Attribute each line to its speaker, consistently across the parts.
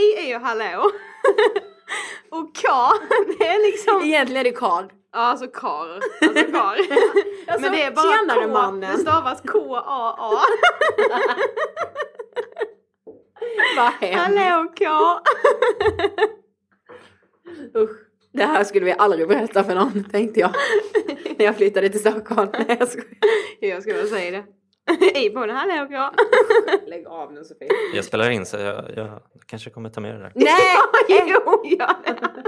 Speaker 1: Hej är ju hallå. Och K, det är liksom...
Speaker 2: Egentligen är det Karl.
Speaker 1: Ja, alltså kar. Alltså kar.
Speaker 2: Alltså,
Speaker 1: Men det är bara
Speaker 2: tjenare,
Speaker 1: K.
Speaker 2: mannen.
Speaker 1: Det stavas K-A-A.
Speaker 2: Vad hemskt.
Speaker 1: Hallå K.
Speaker 2: Usch. Det här skulle vi aldrig berätta för någon tänkte jag. När jag flyttade till Stockholm. Nej jag skojar.
Speaker 1: Jag ska väl säga det. Hej på det, hallå K.
Speaker 2: Lägg av nu Sofie.
Speaker 3: Jag spelar in så jag, jag kanske kommer ta med det där.
Speaker 2: Nej!
Speaker 1: Jo, gör det.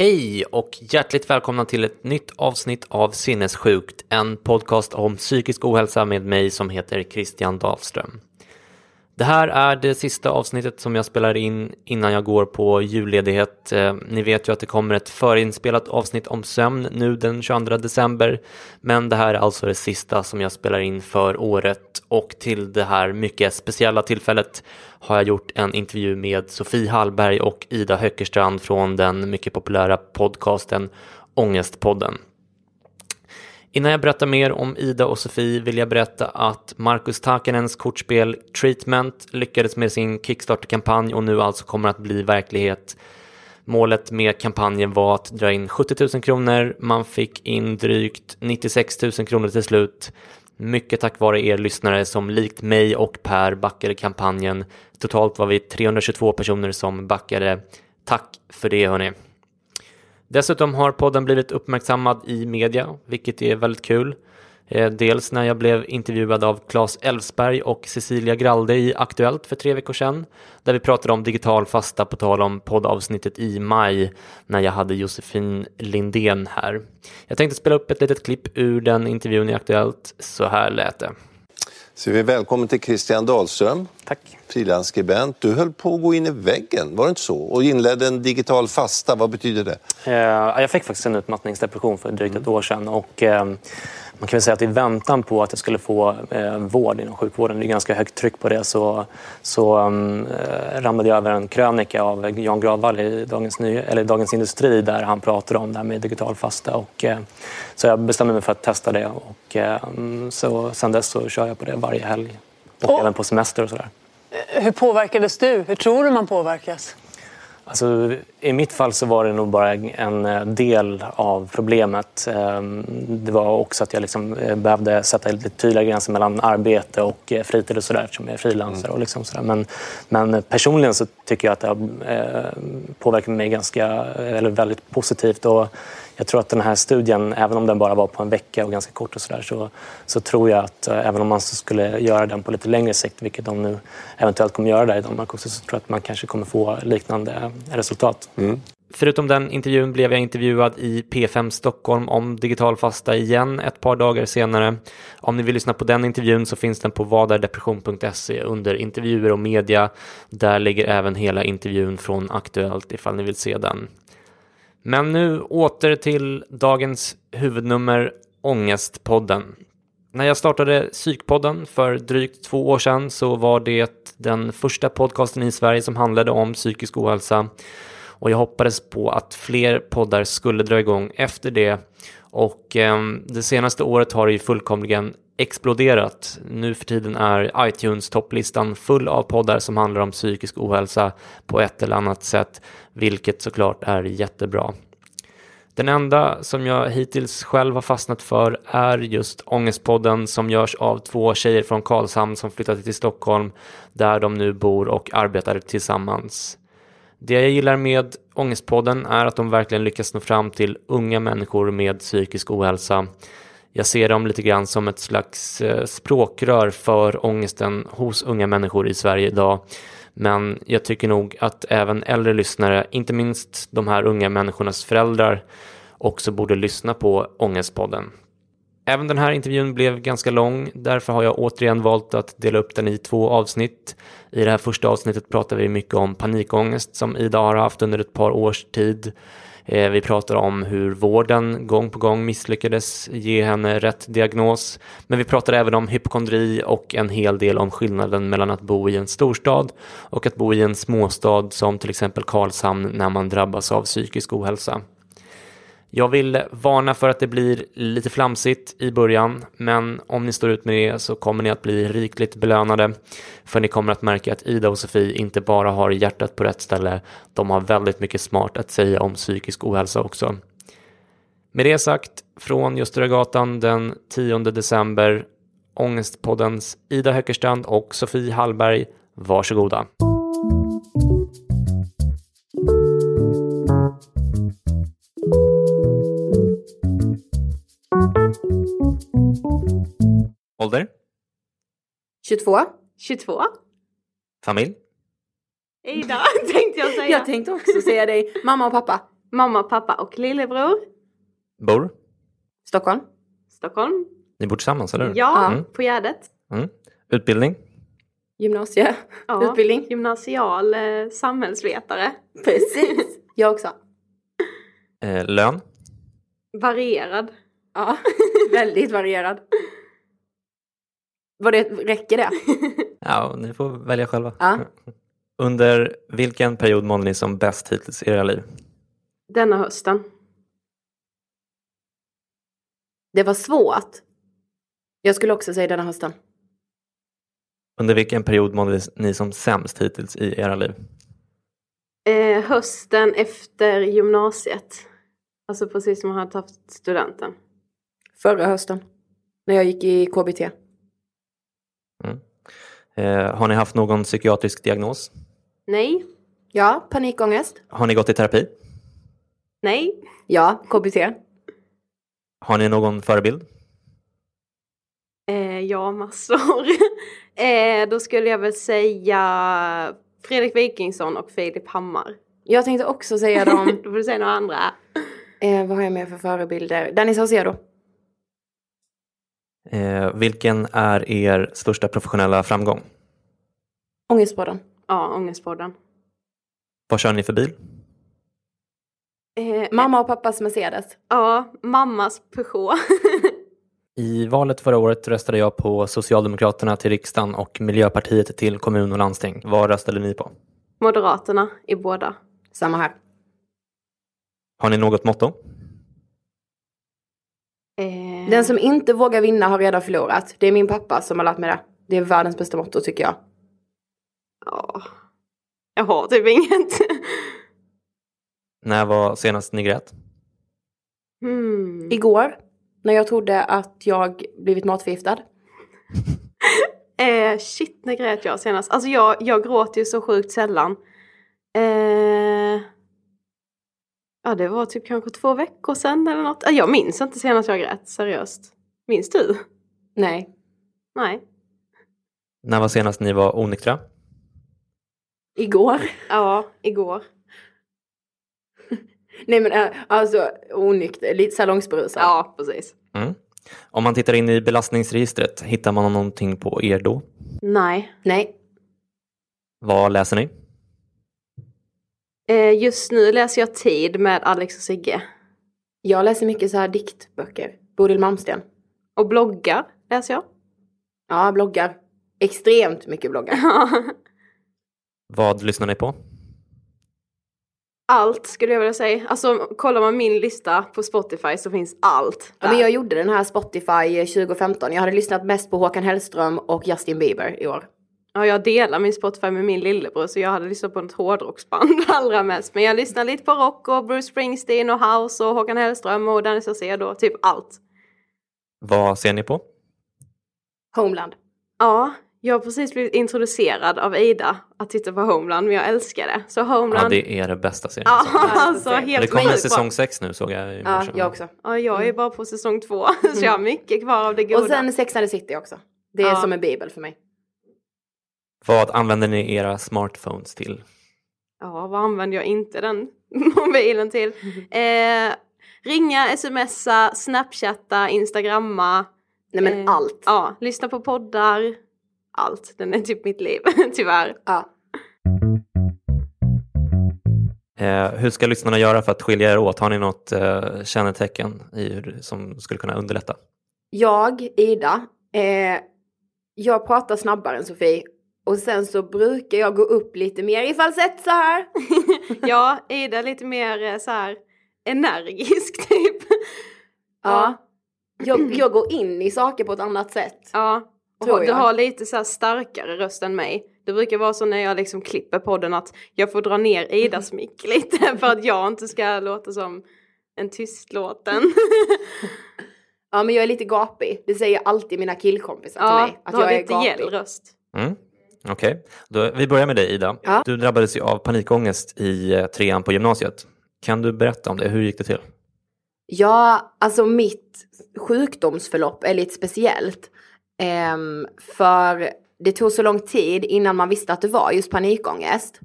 Speaker 3: Hej och hjärtligt välkomna till ett nytt avsnitt av Sinnessjukt, en podcast om psykisk ohälsa med mig som heter Christian Dahlström. Det här är det sista avsnittet som jag spelar in innan jag går på julledighet. Eh, ni vet ju att det kommer ett förinspelat avsnitt om sömn nu den 22 december. Men det här är alltså det sista som jag spelar in för året och till det här mycket speciella tillfället har jag gjort en intervju med Sofie Hallberg och Ida Höckerstrand från den mycket populära podcasten Ångestpodden. Innan jag berättar mer om Ida och Sofie vill jag berätta att Marcus Takanens kortspel Treatment lyckades med sin Kickstarter-kampanj och nu alltså kommer att bli verklighet. Målet med kampanjen var att dra in 70 000 kronor. Man fick in drygt 96 000 kronor till slut. Mycket tack vare er lyssnare som likt mig och Per backade kampanjen. Totalt var vi 322 personer som backade. Tack för det hörni. Dessutom har podden blivit uppmärksammad i media, vilket är väldigt kul. Eh, dels när jag blev intervjuad av Claes Elfsberg och Cecilia Gralde i Aktuellt för tre veckor sedan, där vi pratade om digital fasta på tal om poddavsnittet i maj när jag hade Josefin Lindén här. Jag tänkte spela upp ett litet klipp ur den intervjun i Aktuellt. Så här lät det.
Speaker 4: Så vi välkommen till Christian Dahlström,
Speaker 3: Tack.
Speaker 4: frilansskribent. Du höll på att gå in i väggen, var det inte så? Och inledde en digital fasta, vad betyder det?
Speaker 3: Eh, Jag fick faktiskt en utmattningsdepression för drygt ett år sedan och eh, man kan väl säga att i väntan på att jag skulle få eh, vård inom sjukvården, det är ganska högt tryck på det, så, så um, ramlade jag över en krönika av Jan Gradvall i Dagens, Ny- eller Dagens Industri där han pratade om det här med digital fasta. Och, eh, så jag bestämde mig för att testa det och eh, mm, så, sen dess så kör jag på det varje helg och
Speaker 5: Och-
Speaker 3: även på semester och sådär.
Speaker 5: Hur påverkades du? Hur tror du man påverkas?
Speaker 3: Alltså, I mitt fall så var det nog bara en eh, del av problemet. Ehm, Det var också att jag liksom eh, behövde sätta lite tydligare gränser mellan arbete och eh, fritid och sådär eftersom jag är frilansare. Och liksom sådär. Men, men personligen så tycker jag att det har eh, påverkat mig ganska, eller väldigt positivt. Och jag tror att den här studien, även om den bara var på en vecka och ganska kort och sådär, så, så tror jag att eh, även om man skulle göra den på lite längre sikt, vilket de nu eventuellt kommer göra där i Danmark också, så tror jag att man kanske kommer få liknande resultat. Förutom den intervjun blev jag intervjuad i P5 Stockholm om digital fasta igen ett par dagar senare. Om ni vill lyssna på den intervjun så finns den på vadardepression.se under intervjuer och media. Där ligger även hela intervjun från Aktuellt ifall ni vill se den. Men nu åter till dagens huvudnummer, Ångestpodden. När jag startade Psykpodden för drygt två år sedan så var det den första podcasten i Sverige som handlade om psykisk ohälsa. och jag hoppades på att fler poddar skulle dra igång efter det och eh, det senaste året har det ju fullkomligen exploderat. Nu för tiden är iTunes topplistan full av poddar som handlar om psykisk ohälsa på ett eller annat sätt, vilket såklart är jättebra. Den enda som jag hittills själv har fastnat för är just Ångestpodden som görs av två tjejer från Karlshamn som flyttade till Stockholm där de nu bor och arbetar tillsammans. Det jag gillar med Ångestpodden är att de verkligen lyckas nå fram till unga människor med psykisk ohälsa. Jag ser dem lite grann som ett slags eh, språkrör för ångesten hos unga människor i Sverige idag. Men jag tycker nog att även äldre lyssnare, inte minst de här unga människornas föräldrar, också borde lyssna på Ångestpodden. Även den här intervjun blev ganska lång, därför har jag återigen valt att dela upp den i två avsnitt. I det här första avsnittet pratar vi mycket om panikångest som Ida har haft under ett par års tid. Eh, vi pratar om hur vården gång på gång misslyckades ge henne rätt diagnos. Men vi pratar även om hypokondri och en hel del om skillnaden mellan att bo i en storstad och att bo i en småstad som till exempel Karlshamn när man drabbas av psykisk ohälsa. Jag vill varna för att det blir lite flamsigt i början, men om ni står ut med det så kommer ni att bli rikligt belönade. För ni kommer att märka att Ida och Sofie inte bara har hjärtat på rätt ställe, de har väldigt mycket smart att säga om psykisk ohälsa också. Med det sagt, från Ljusteragatan den 10 december, Ångestpoddens Ida Höckerstrand och Sofie Hallberg, varsågoda. Ålder?
Speaker 2: 22.
Speaker 1: 22.
Speaker 3: Familj?
Speaker 1: Ida tänkte jag säga.
Speaker 2: Jag tänkte också säga dig mamma och pappa.
Speaker 1: Mamma, pappa och lillebror.
Speaker 3: Bor?
Speaker 2: Stockholm.
Speaker 1: Stockholm.
Speaker 3: Ni bor tillsammans, eller hur?
Speaker 1: Ja,
Speaker 3: Mm.
Speaker 1: på Gärdet.
Speaker 3: Mm. Utbildning?
Speaker 2: Gymnasie.
Speaker 1: Ja.
Speaker 2: Utbildning.
Speaker 1: Gymnasial eh, samhällsvetare.
Speaker 2: Precis. Jag också.
Speaker 3: Eh, lön?
Speaker 1: Varierad.
Speaker 2: Ja, väldigt varierad. Vad det, räcker det?
Speaker 3: Ja, ni får välja själva.
Speaker 2: Ja.
Speaker 3: Under vilken period mådde ni som bäst hittills i era liv?
Speaker 1: Denna hösten.
Speaker 2: Det var svårt. Jag skulle också säga denna hösten.
Speaker 3: Under vilken period mådde ni som sämst hittills i era liv?
Speaker 1: Eh, hösten efter gymnasiet. Alltså precis som jag hade haft studenten.
Speaker 2: Förra hösten. När jag gick i KBT.
Speaker 3: Eh, har ni haft någon psykiatrisk diagnos?
Speaker 1: Nej.
Speaker 2: Ja, panikångest.
Speaker 3: Har ni gått i terapi?
Speaker 1: Nej.
Speaker 2: Ja, KBT.
Speaker 3: Har ni någon förebild?
Speaker 1: Eh, ja, massor. eh, då skulle jag väl säga Fredrik Wikingsson och Filip Hammar.
Speaker 2: Jag tänkte också säga dem.
Speaker 1: Då får du säga några andra.
Speaker 2: eh, vad har jag mer för förebilder? Danny Saucedo.
Speaker 3: Eh, vilken är er största professionella framgång?
Speaker 2: Ångestpodden.
Speaker 1: Ja, Ångestpodden.
Speaker 3: Vad kör ni för bil?
Speaker 1: Eh,
Speaker 2: Mamma och pappas Mercedes.
Speaker 1: Ja, mammas Peugeot.
Speaker 3: I valet förra året röstade jag på Socialdemokraterna till riksdagen och Miljöpartiet till kommun och landsting. Vad röstade ni på?
Speaker 1: Moderaterna i båda.
Speaker 2: Samma här.
Speaker 3: Har ni något motto?
Speaker 1: Eh,
Speaker 2: Den som inte vågar vinna har redan förlorat. Det är min pappa som har lärt mig det. Det är världens bästa motto tycker jag.
Speaker 1: Ja. Jag har typ inget.
Speaker 3: När var senast ni grät?
Speaker 1: Hmm.
Speaker 2: Igår, när jag trodde att jag blivit matförgiftad.
Speaker 1: Eh, shit, när grät jag senast? Alltså jag, jag gråter ju så sjukt sällan. Eh, ja, det var typ kanske två veckor sedan eller något. Jag minns inte senast jag grät, seriöst. Minns du?
Speaker 2: Nej.
Speaker 1: Nej.
Speaker 3: När var senast ni var onyktra?
Speaker 2: Igår.
Speaker 1: Ja, igår.
Speaker 2: Nej men äh, alltså onykter, lite salongsberusad.
Speaker 1: Ja, precis.
Speaker 3: Mm. Om man tittar in i belastningsregistret, hittar man någonting på er då?
Speaker 1: Nej.
Speaker 2: Nej.
Speaker 3: Vad läser ni?
Speaker 1: Eh, just nu läser jag Tid med Alex och Sigge.
Speaker 2: Jag läser mycket så här diktböcker. Bodil Malmsten.
Speaker 1: Och bloggar läser jag.
Speaker 2: Ja, bloggar. Extremt mycket bloggar.
Speaker 3: Vad lyssnar ni på?
Speaker 1: allt skulle jag vilja säga. Alltså kollar man min lista på Spotify så finns allt.
Speaker 2: Ja, men jag gjorde den här Spotify 2015. Jag hade lyssnat mest på Håkan Hellström och Justin Bieber i år.
Speaker 1: Ja, jag delar min Spotify med min lillebror så jag hade lyssnat på ett hårdrocksband allra mest. Men jag lyssnar lite på rock och Bruce Springsteen och House och Håkan Hellström och Danny Saucedo, typ allt.
Speaker 3: Vad ser ni på?
Speaker 2: Homeland.
Speaker 1: Ja, jag har precis blivit introducerad av Ida att titta på Homeland, men jag älskar det. Så
Speaker 3: Ja,
Speaker 1: Homeland,
Speaker 3: det är det bästa serien.
Speaker 1: ja, alltså
Speaker 3: det
Speaker 1: helt
Speaker 3: kommer
Speaker 1: sjukt
Speaker 3: säsong sex nu såg jag i
Speaker 2: Ja,
Speaker 3: morse.
Speaker 2: jag också.
Speaker 1: Ja, jag är bara på säsong två, så jag har mycket kvar av det goda.
Speaker 2: Och sen Sex and the City också. Det är
Speaker 1: Ja.
Speaker 2: som en bibel för mig.
Speaker 3: Vad använder ni era smartphones till?
Speaker 1: Ja, vad använder jag inte den mobilen till? Eh, ringa, smsa, snapchatta, instagramma.
Speaker 2: Nej men
Speaker 1: eh,
Speaker 2: allt.
Speaker 1: Ja, lyssna på poddar. Allt. Den är typ mitt liv, tyvärr.
Speaker 2: Ja.
Speaker 3: Eh, hur ska lyssnarna göra för att skilja er åt? Har ni något eh, kännetecken i, hur- som skulle kunna underlätta?
Speaker 2: Jag, Ida, eh, jag pratar snabbare än Sofie. Och sen så brukar jag gå upp lite mer i falsett så här.
Speaker 1: Ja, Ida är lite mer eh, så här energisk typ.
Speaker 2: Ja. Jag, jag går in i saker på ett annat sätt.
Speaker 1: Ja, och du har lite så här starkare röst än mig. Det brukar vara så när jag liksom klipper podden att jag får dra ner Idas mick lite för att jag inte ska låta som en tystlåten.
Speaker 2: Ja men jag är lite gapig. Det säger alltid mina killkompisar till
Speaker 1: ja,
Speaker 2: mig. Att
Speaker 1: du har
Speaker 2: jag är
Speaker 1: lite gäll röst.
Speaker 3: Mm. Okej, Då- vi börjar med dig Ida.
Speaker 2: Ja.
Speaker 3: Du drabbades ju av panikångest i eh, trean på gymnasiet. Kan du berätta om det? Hur gick det till?
Speaker 2: Ja, alltså mitt sjukdomsförlopp är lite speciellt. Ehm, för det tog så lång tid innan man visste att det var just panikångest.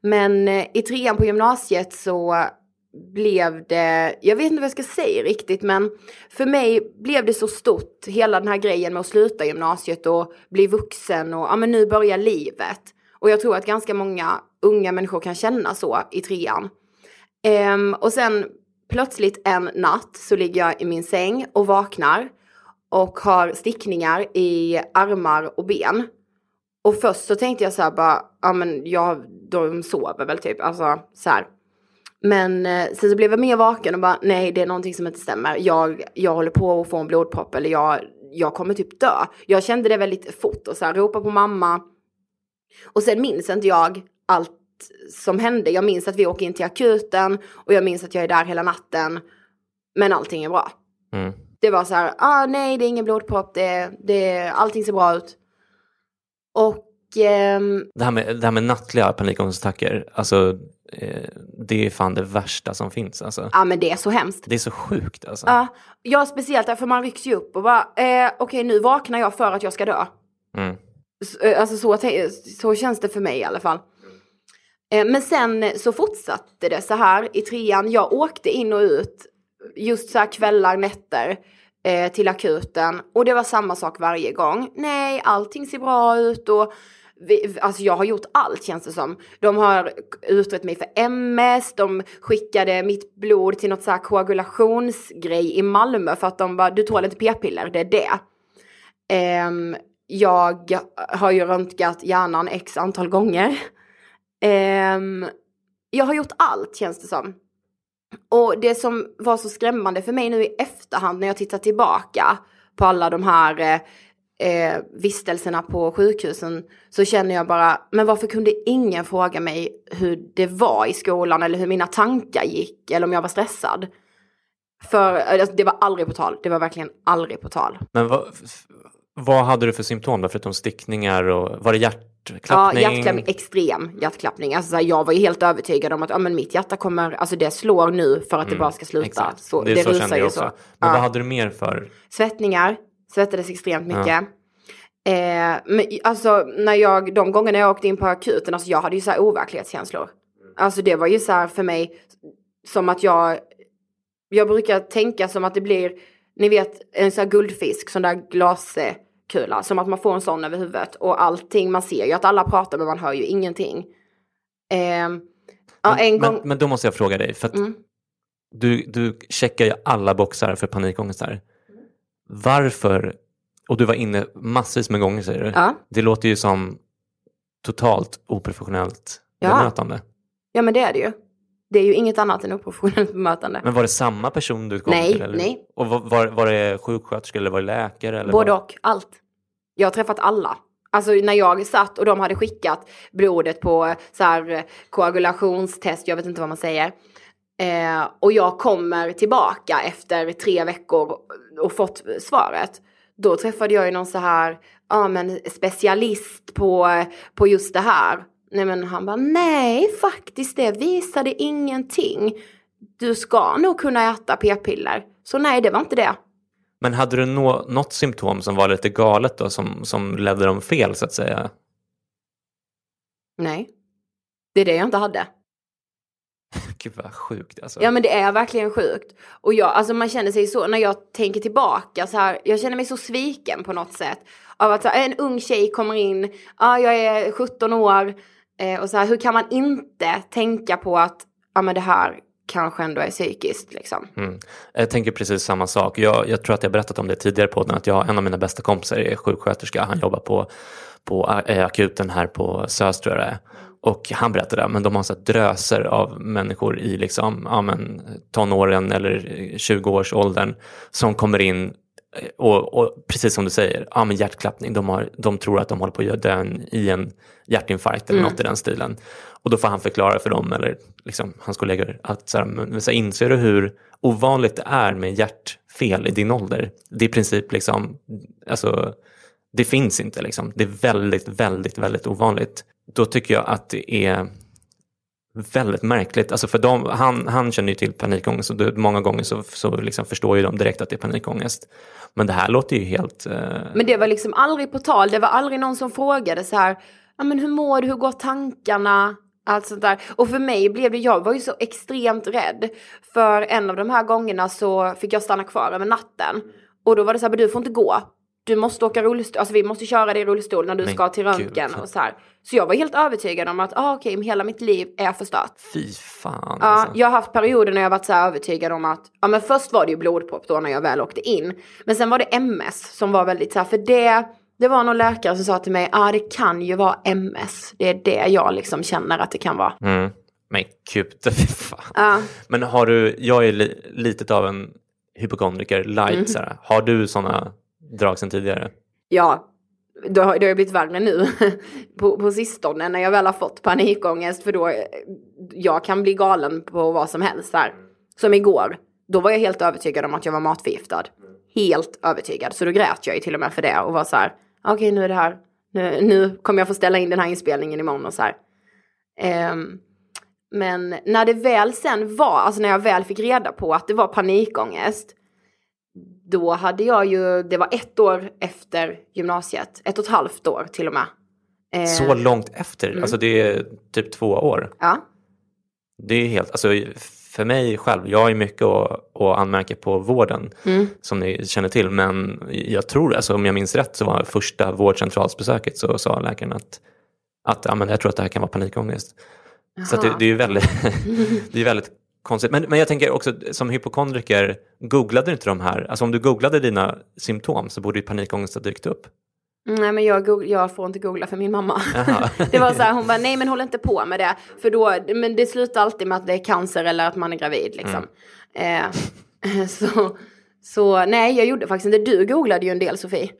Speaker 2: Men eh, i trean på gymnasiet så blev det, jag vet inte vad jag ska säga riktigt men för mig blev det så stort hela den här grejen med att sluta gymnasiet och bli vuxen och ja men nu börjar livet. Och jag tror att ganska många unga människor kan känna så i trean. Ehm, och sen plötsligt en natt så ligger jag i min säng och vaknar och har stickningar i armar och ben. Och först så tänkte jag så här bara, ja men jag, de sover väl typ, alltså så här. Men eh, sen så blev jag mer vaken och bara, nej det är någonting som inte stämmer. Jag, jag håller på att få en blodpropp eller jag, jag kommer typ dö. Jag kände det väldigt fort och så här, ropa på mamma. Och sen minns inte jag allt som hände. Jag minns att vi åker in till akuten och jag minns att jag är där hela natten. Men allting är bra.
Speaker 3: Mm.
Speaker 2: Det var så här, ah, nej det är ingen blodpropp, det, det, allting ser bra ut. Och ehm,
Speaker 3: Det här med, det här med nattliga panikångestattacker, alltså det är fan det värsta som finns. Alltså.
Speaker 2: ja men det är så hemskt.
Speaker 3: Det är så sjukt alltså.
Speaker 2: Ja, ja speciellt därför man rycks ju upp och bara, eh, okej nu vaknar jag för att jag ska dö.
Speaker 3: Mm.
Speaker 2: S- eh, Alltså så, så känns det för mig i alla fall. Eh, Men sen så fortsatte det så här i trean. Jag åkte in och ut just så här kvällar, nätter eh, till akuten. Och det var samma sak varje gång. Nej, allting ser bra ut och vi, alltså jag har gjort allt känns det som. De har utrett mig för MS, de skickade mitt blod till något så här koagulationsgrej i Malmö för att de bara, du tål inte p-piller, det är det. Um, jag har ju röntgat hjärnan x antal gånger. Um, jag har gjort allt känns det som. Och det som var så skrämmande för mig nu i efterhand när jag tittar tillbaka på alla de här eh, eh, eh, vistelserna på sjukhusen så känner jag bara, men varför kunde ingen fråga mig hur det var i skolan eller hur mina tankar gick eller om jag var stressad? För alltså, det var aldrig på tal, det var verkligen aldrig på tal.
Speaker 3: Men vad, vad hade du för symptom då, förutom stickningar och var det
Speaker 2: Ja,
Speaker 3: hjärtklappning?
Speaker 2: hjärtklappning, extrem hjärtklappning. Alltså, här, jag var ju helt övertygad om att ja, men mitt hjärta kommer, alltså det slår nu för att det bara ska sluta.
Speaker 3: Mm, Exakt.
Speaker 2: Så,
Speaker 3: det,
Speaker 2: det
Speaker 3: så
Speaker 2: rusar ju så.
Speaker 3: Men
Speaker 2: Ja.
Speaker 3: vad hade du mer för?
Speaker 2: Svettningar, svettades extremt mycket. Eh, men alltså när jag, de gångerna jag åkte in på akuten, alltså jag hade ju så här overklighetskänslor. Alltså det var ju så här för mig som att jag, jag brukar tänka som att det blir, ni vet en sån här guldfisk, sån där glaskula, som att man får en sån över huvudet och allting, man ser ju att alla pratar men man hör ju ingenting. Eh, ja, en
Speaker 3: men,
Speaker 2: gång,
Speaker 3: men då måste jag fråga dig, för att
Speaker 2: Mm.
Speaker 3: du, du checkar ju alla boxar för panikångest här. Varför, och du var inne massvis med gånger säger du,
Speaker 2: ja,
Speaker 3: det låter ju som totalt oprofessionellt
Speaker 2: Ja.
Speaker 3: bemötande.
Speaker 2: ja men det är det ju. Det är ju inget annat än oprofessionellt bemötande.
Speaker 3: Men var det samma person du kom
Speaker 2: Nej,
Speaker 3: till? Eller?
Speaker 2: nej.
Speaker 3: Och var, var, det sjuksköterska eller var det läkare? Eller
Speaker 2: Både
Speaker 3: var...
Speaker 2: och, allt. Jag har träffat alla. Alltså när jag satt och de hade skickat blodet på så här eh, koagulationstest, jag vet inte vad man säger. Eh, och jag kommer tillbaka efter tre veckor och fått svaret. Då träffade jag ju någon så här, ja men specialist på, på just det här. Nej men han bara, nej faktiskt det visade ingenting. Du ska nog kunna äta p-piller. Så nej, det var inte det.
Speaker 3: Men hade du nå, något symptom som var lite galet då, som, som ledde dem fel så att säga?
Speaker 2: Nej. Det är det jag inte hade.
Speaker 3: Gud vad sjukt alltså.
Speaker 2: Ja men det är verkligen sjukt. Och jag, alltså man känner sig så, när jag tänker tillbaka så här, jag känner mig så sviken på något sätt. Av att här, en ung tjej kommer in, ja ah, jag är 17 år, eh, och så här, hur kan man inte tänka på att, ja men det här kanske ändå är psykiskt liksom.
Speaker 3: Mm. Jag tänker precis samma sak. Jag, jag tror att jag berättat om det tidigare på podden, att jag, en av mina bästa kompisar är sjuksköterska. Han jobbar på, på äh, akuten här på Sös tror jag det är. Och han berättade, men de har så dröser av människor i liksom, ja, men, tonåren eller 20-årsåldern som kommer in eh, och, och precis som du säger, ja, men hjärtklappning, de, har, de tror att de håller på att dö i en hjärtinfarkt eller
Speaker 2: Mm.
Speaker 3: något i den stilen. Och då får han förklara för dem, eller liksom, hans kollegor, att så här, men, så här, inser du hur ovanligt det är med hjärtfel i din ålder? Det är i princip liksom, alltså, det finns inte liksom. Det är väldigt, väldigt, väldigt ovanligt. Då tycker jag att det är väldigt märkligt. Alltså för dem, han, han känner ju till panikångest och det, många gånger så, så liksom förstår ju de direkt att det är panikångest. Men det här låter ju helt... Eh,
Speaker 2: Men det var liksom aldrig på tal, det var aldrig någon som frågade så här, ja men hur mår du, hur går tankarna? Allt sånt där. Och för mig blev det, jag var ju så extremt rädd. För en av de här gångerna så fick jag stanna kvar över natten. Och då var det så här, men du får inte gå. Du måste åka rullstol, alltså vi måste köra dig i rullstol när du
Speaker 3: Men
Speaker 2: ska till
Speaker 3: gud.
Speaker 2: röntgen och så här. Så jag var helt övertygad om att, ah, okej, hela mitt liv är förstört.
Speaker 3: fy fan.
Speaker 2: Ja,
Speaker 3: alltså.
Speaker 2: jag har haft perioder när jag varit så här övertygad om att, ja men först var det ju blodpropp då när jag väl åkte in. Men sen var det MS som var väldigt så här, för det, det var någon läkare som sa till mig, ja ah, det kan ju vara MS. Det är det jag liksom känner att det kan vara.
Speaker 3: Mm. Men gud, fy fan.
Speaker 2: Ja.
Speaker 3: Men har du, jag är li, lite av en hypokondriker light,
Speaker 2: Mm.
Speaker 3: så här. har du sådana drag sedan tidigare?
Speaker 2: Ja, det har, det har blivit värre nu på, på sistone när jag väl har fått panikångest för då eh, jag kan bli galen på vad som helst här. Som igår, då var jag helt övertygad om att jag var matförgiftad. Helt övertygad, så då grät jag ju till och med för det och var så här, okej nu är det här, nu, nu kommer jag få ställa in den här inspelningen imorgon och så här. Um, men när det väl sen var, alltså när jag väl fick reda på att det var panikångest, då hade jag ju, det var ett år efter gymnasiet, ett och ett halvt år till och med. Eh,
Speaker 3: Så långt efter,
Speaker 2: mm.
Speaker 3: alltså det är typ två år.
Speaker 2: Ja,
Speaker 3: Det är helt, alltså för mig själv, jag har ju mycket att, att anmärka på vården
Speaker 2: Mm.
Speaker 3: som ni känner till, men jag tror, alltså om jag minns rätt så var första vårdcentralsbesöket så sa läkaren att, att ja, men jag tror att det här kan vara panikångest. Så att det,
Speaker 2: Jaha.
Speaker 3: det är ju väldigt, det är väldigt konstigt. Men, men jag tänker också som hypokondriker, googlade inte de här, alltså om du googlade dina symptom så borde ju panikångest ha dykt upp.
Speaker 2: nej men jag, goog- jag får inte googla för min mamma. Det var så här, hon bara, nej men håll inte på med det. För då, men det slutar alltid med att det är cancer eller att man är gravid liksom. Eh, så, så nej, jag gjorde faktiskt inte, du googlade ju en del Sofie.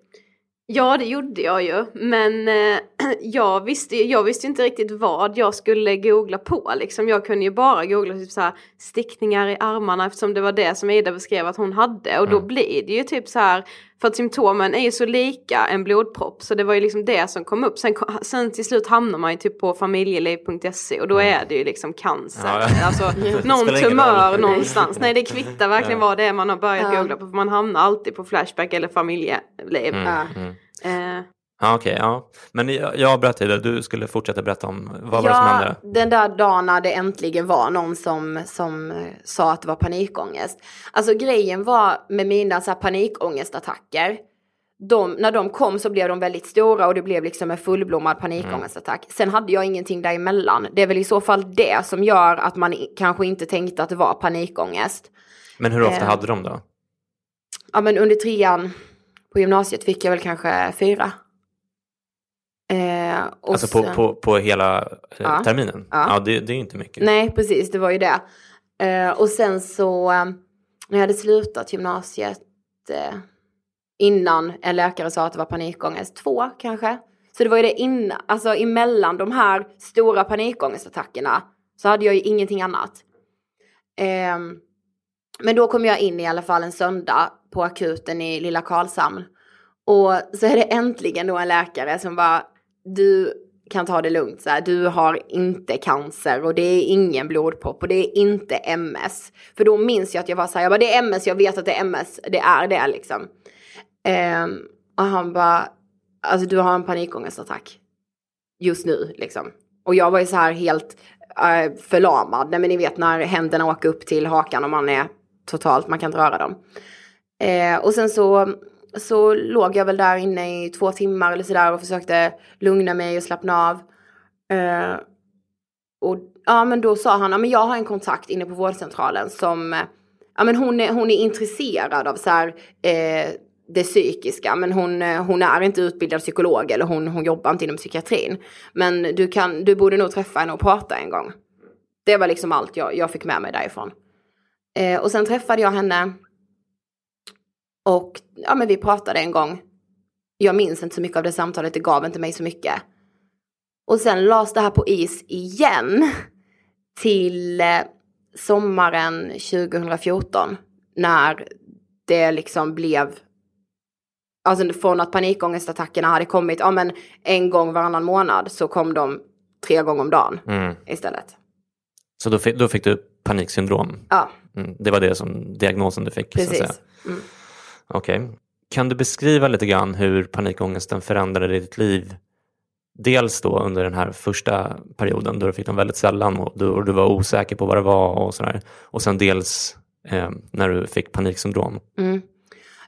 Speaker 1: Ja, det gjorde jag ju. Men eh, jag, visste, jag visste inte riktigt vad jag skulle googla på. Liksom. Jag kunde ju bara googla typ så här, stickningar i armarna eftersom det var det som Ida beskrev att hon hade. Och då blir det ju typ så här, för att symptomen är ju så lika en blodpropp. Så det var ju liksom det som kom upp. Sen, sen till slut hamnar man ju typ på familjeliv.se och då är det ju liksom cancer.
Speaker 3: Ja, ja.
Speaker 1: Alltså någon tumör någonstans. Nej det kvittar verkligen vad det är man har börjat
Speaker 2: Ja.
Speaker 1: googla på. För man hamnar alltid på Flashback eller familjeliv.
Speaker 2: Ja.
Speaker 3: Mm.
Speaker 1: Eh,
Speaker 3: Ja, okej, ja. Men jag, jag bröt dig du skulle fortsätta berätta om, vad var det som hände?
Speaker 2: den där dagen när det äntligen var någon som, som eh, sa att det var panikångest. Alltså grejen var med mina så här panikångestattacker. De, när de kom så blev de väldigt stora och det blev liksom en fullblommad panikångestattack. Sen hade jag ingenting däremellan. Det är väl i så fall det som gör att man kanske inte tänkte att det var panikångest.
Speaker 3: Men hur ofta
Speaker 2: Eh.
Speaker 3: hade de då?
Speaker 2: Ja men under trean på gymnasiet fick jag väl kanske fyra. Eh,
Speaker 3: Alltså på,
Speaker 2: sen-
Speaker 3: på, på hela eh,
Speaker 2: Ja.
Speaker 3: terminen?
Speaker 2: Ja.
Speaker 3: Ja, det, det är inte mycket.
Speaker 2: Nej, precis, det var ju det. Eh, och sen så, eh, när jag hade slutat gymnasiet, eh, innan en läkare sa att det var panikångest, två kanske. Så det var ju det innan, alltså emellan de här stora panikångestattackerna så hade jag ju ingenting annat. Ehm, men då kom jag in i alla fall en söndag på akuten i Lilla Karlshamn. Och så är det äntligen då en läkare som bara, du kan ta det lugnt så här. du har inte cancer och det är ingen blodpropp och det är inte MS. För då minns jag att jag var så här, jag bara det är MS, jag vet att det är MS, det är det liksom. Um, och han bara, alltså du har en panikångestattack. Just nu liksom. Och jag var ju så här helt uh, förlamad. Nej men ni vet när händerna åker upp till hakan och man är totalt, man kan inte röra dem. Uh, och sen så, så låg jag väl där inne i två timmar eller sådär och försökte lugna mig och slappna av. Eh, och ja men då sa han, ja men jag har en kontakt inne på vårdcentralen som, ja men hon är, hon är intresserad av så här, eh, det psykiska men hon, eh, hon är inte utbildad psykolog eller hon, hon jobbar inte inom psykiatrin. Men du, kan, du borde nog träffa henne och prata en gång. Det var liksom allt jag, jag fick med mig därifrån. Eh, och sen träffade jag henne. Och ja, men vi pratade en gång. Jag minns inte så mycket av det samtalet, det gav inte mig så mycket. Och sen lades det här på is igen. Till eh, sommaren 2014. När det liksom blev Alltså från att panikångestattackerna hade kommit, ja men en gång varannan månad så kom de tre gånger om dagen
Speaker 3: Mm.
Speaker 2: istället.
Speaker 3: Så då fick, då fick du paniksyndrom?
Speaker 2: Ja,
Speaker 3: Mm. Det var det som diagnosen du fick? Så att säga.
Speaker 2: precis. Mm.
Speaker 3: Okej. Kan du beskriva lite grann hur panikångesten förändrade ditt liv? Dels då under den här första perioden då du fick den väldigt sällan och du, och du var osäker på vad det var och sådär. Och sen dels eh, när du fick paniksyndrom.
Speaker 2: Mm.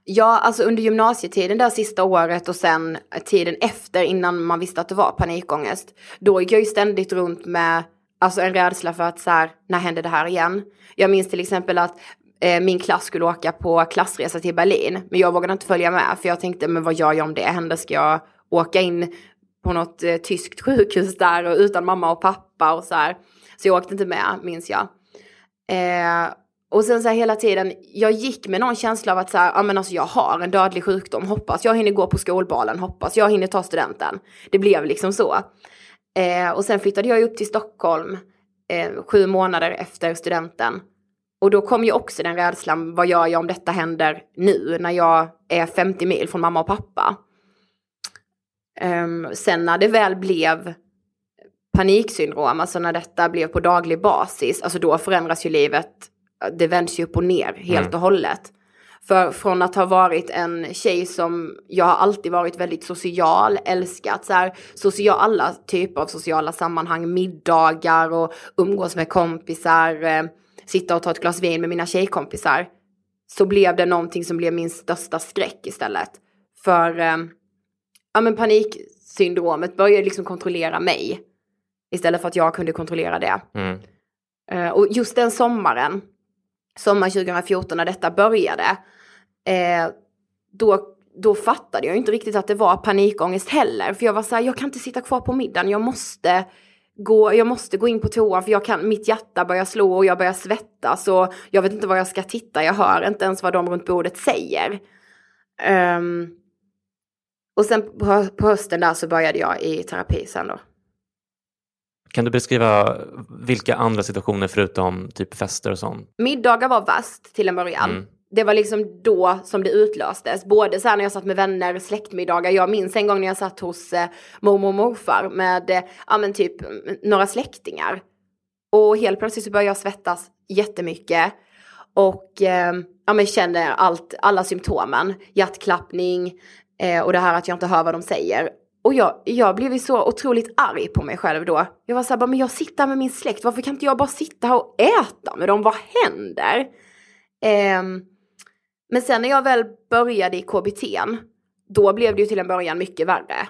Speaker 2: Ja, alltså under gymnasietiden där sista året och sen tiden efter innan man visste att det var panikångest. Då gick jag ju ständigt runt med alltså en rädsla för att så här, när händer det här igen? Jag minns till exempel att Eh, min klass skulle åka på klassresa till Berlin. Men jag vågade inte följa med för jag tänkte, men vad gör jag om det händer? Ska jag åka in på något eh, tyskt sjukhus där och utan mamma och pappa och så här. Så jag åkte inte med, minns jag. Eh, och sen så här hela tiden, jag gick med någon känsla av att så här, ja men alltså jag har en dödlig sjukdom, hoppas jag hinner gå på skolbalen, hoppas jag hinner ta studenten. Det blev liksom så. Eh, och sen flyttade jag upp till Stockholm eh, sju månader efter studenten. Och då kom ju också den rädslan, vad gör jag om detta händer nu när jag är 50 mil från mamma och pappa? Ehm, sen när det väl blev paniksyndrom, alltså när detta blev på daglig basis, alltså då förändras ju livet, det vänds ju upp och ner helt
Speaker 3: Mm.
Speaker 2: och hållet. För från att ha varit en tjej som, jag har alltid varit väldigt social, älskat så här, social, alla typer av sociala sammanhang, middagar och umgås med kompisar, eh, sitta och ta ett glas vin med mina tjejkompisar. Så blev det någonting som blev min största skräck istället. För eh, ja, men paniksyndromet började liksom kontrollera mig. Istället för att jag kunde kontrollera det.
Speaker 3: Mm.
Speaker 2: Eh, och just den sommaren, sommar 2014 när detta började, eh, då, då fattade jag inte riktigt att det var panikångest heller. För jag var så här, jag kan inte sitta kvar på middagen, jag måste gå, jag måste gå in på toa för jag kan, mitt hjärta börjar slå och jag börjar svettas och jag vet inte var jag ska titta, jag hör inte ens vad de runt bordet säger. Ehm, och sen på, på hösten där så började jag i terapi sen då.
Speaker 3: Kan du beskriva vilka andra situationer förutom typ fester och sånt?
Speaker 2: Middagar var värst till en början.
Speaker 3: Mm.
Speaker 2: Det var liksom då som det utlöstes. Både så här när jag satt med vänner, släktmiddagar. Jag minns en gång när jag satt hos eh, mormor och morfar med eh, ja, men typ mm, några släktingar. Och helt plötsligt så började jag svettas jättemycket. Och eh, ja, men kände allt, alla symptomen. Hjärtklappning eh, och det här att jag inte hör vad de säger. Och jag, jag blev ju så otroligt arg på mig själv då. Jag var så här, bara, men jag sitter här med min släkt, varför kan inte jag bara sitta här och äta med dem? Vad händer? Ehm, men sen när jag väl började i KBT, då blev det ju till en början mycket värre.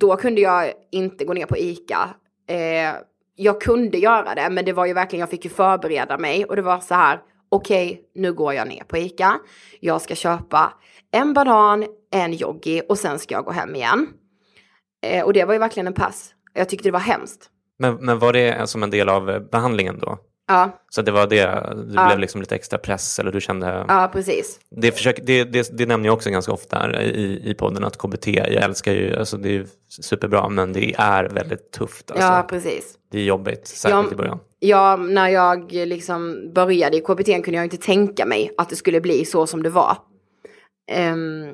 Speaker 2: Då kunde jag inte gå ner på ICA. Eh, jag kunde göra det, men det var ju verkligen, jag fick ju förbereda mig och det var så här, okej, nu går jag ner på ICA. Jag ska köpa en banan, en joggi och sen ska jag gå hem igen. Eh, och det var ju verkligen en pass. Jag tyckte det var hemskt.
Speaker 3: Men, men var det som en del av eh, behandlingen då?
Speaker 2: Ja,
Speaker 3: Så det var det, det
Speaker 2: Ja.
Speaker 3: blev liksom lite extra press eller du kände...
Speaker 2: ja precis.
Speaker 3: Det, försök, det, det, det nämner jag också ganska ofta i, i podden att KBT, jag älskar ju, alltså det är superbra men det är väldigt tufft. Alltså.
Speaker 2: Ja, precis.
Speaker 3: Det är jobbigt, särskilt
Speaker 2: Ja.
Speaker 3: i början.
Speaker 2: Ja, när jag liksom började i KBT kunde jag inte tänka mig att det skulle bli så som det var. Ehm,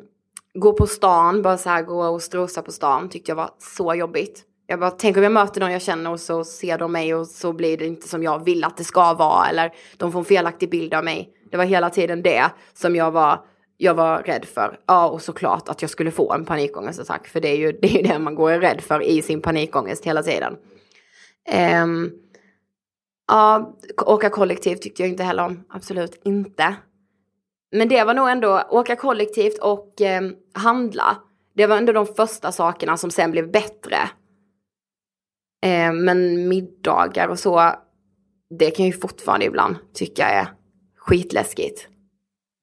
Speaker 2: gå på stan, bara så här gå och strosa på stan tyckte jag var så jobbigt. Jag bara, tänk om jag möter någon jag känner och så ser de mig och så blir det inte som jag vill att det ska vara eller de får en felaktig bild av mig. Det var hela tiden det som jag var, jag var rädd för. Ja, och såklart att jag skulle få en panikångestattack för det är ju det, är ju det man går och är rädd för i sin panikångest hela tiden. Um, Ja, åka kollektivt tyckte jag inte heller om. Absolut inte. Men det var nog ändå, åka kollektivt och um, handla. Det var ändå de första sakerna som sen blev bättre. Eh, men middagar och så, det kan jag ju fortfarande ibland tycka är skitläskigt.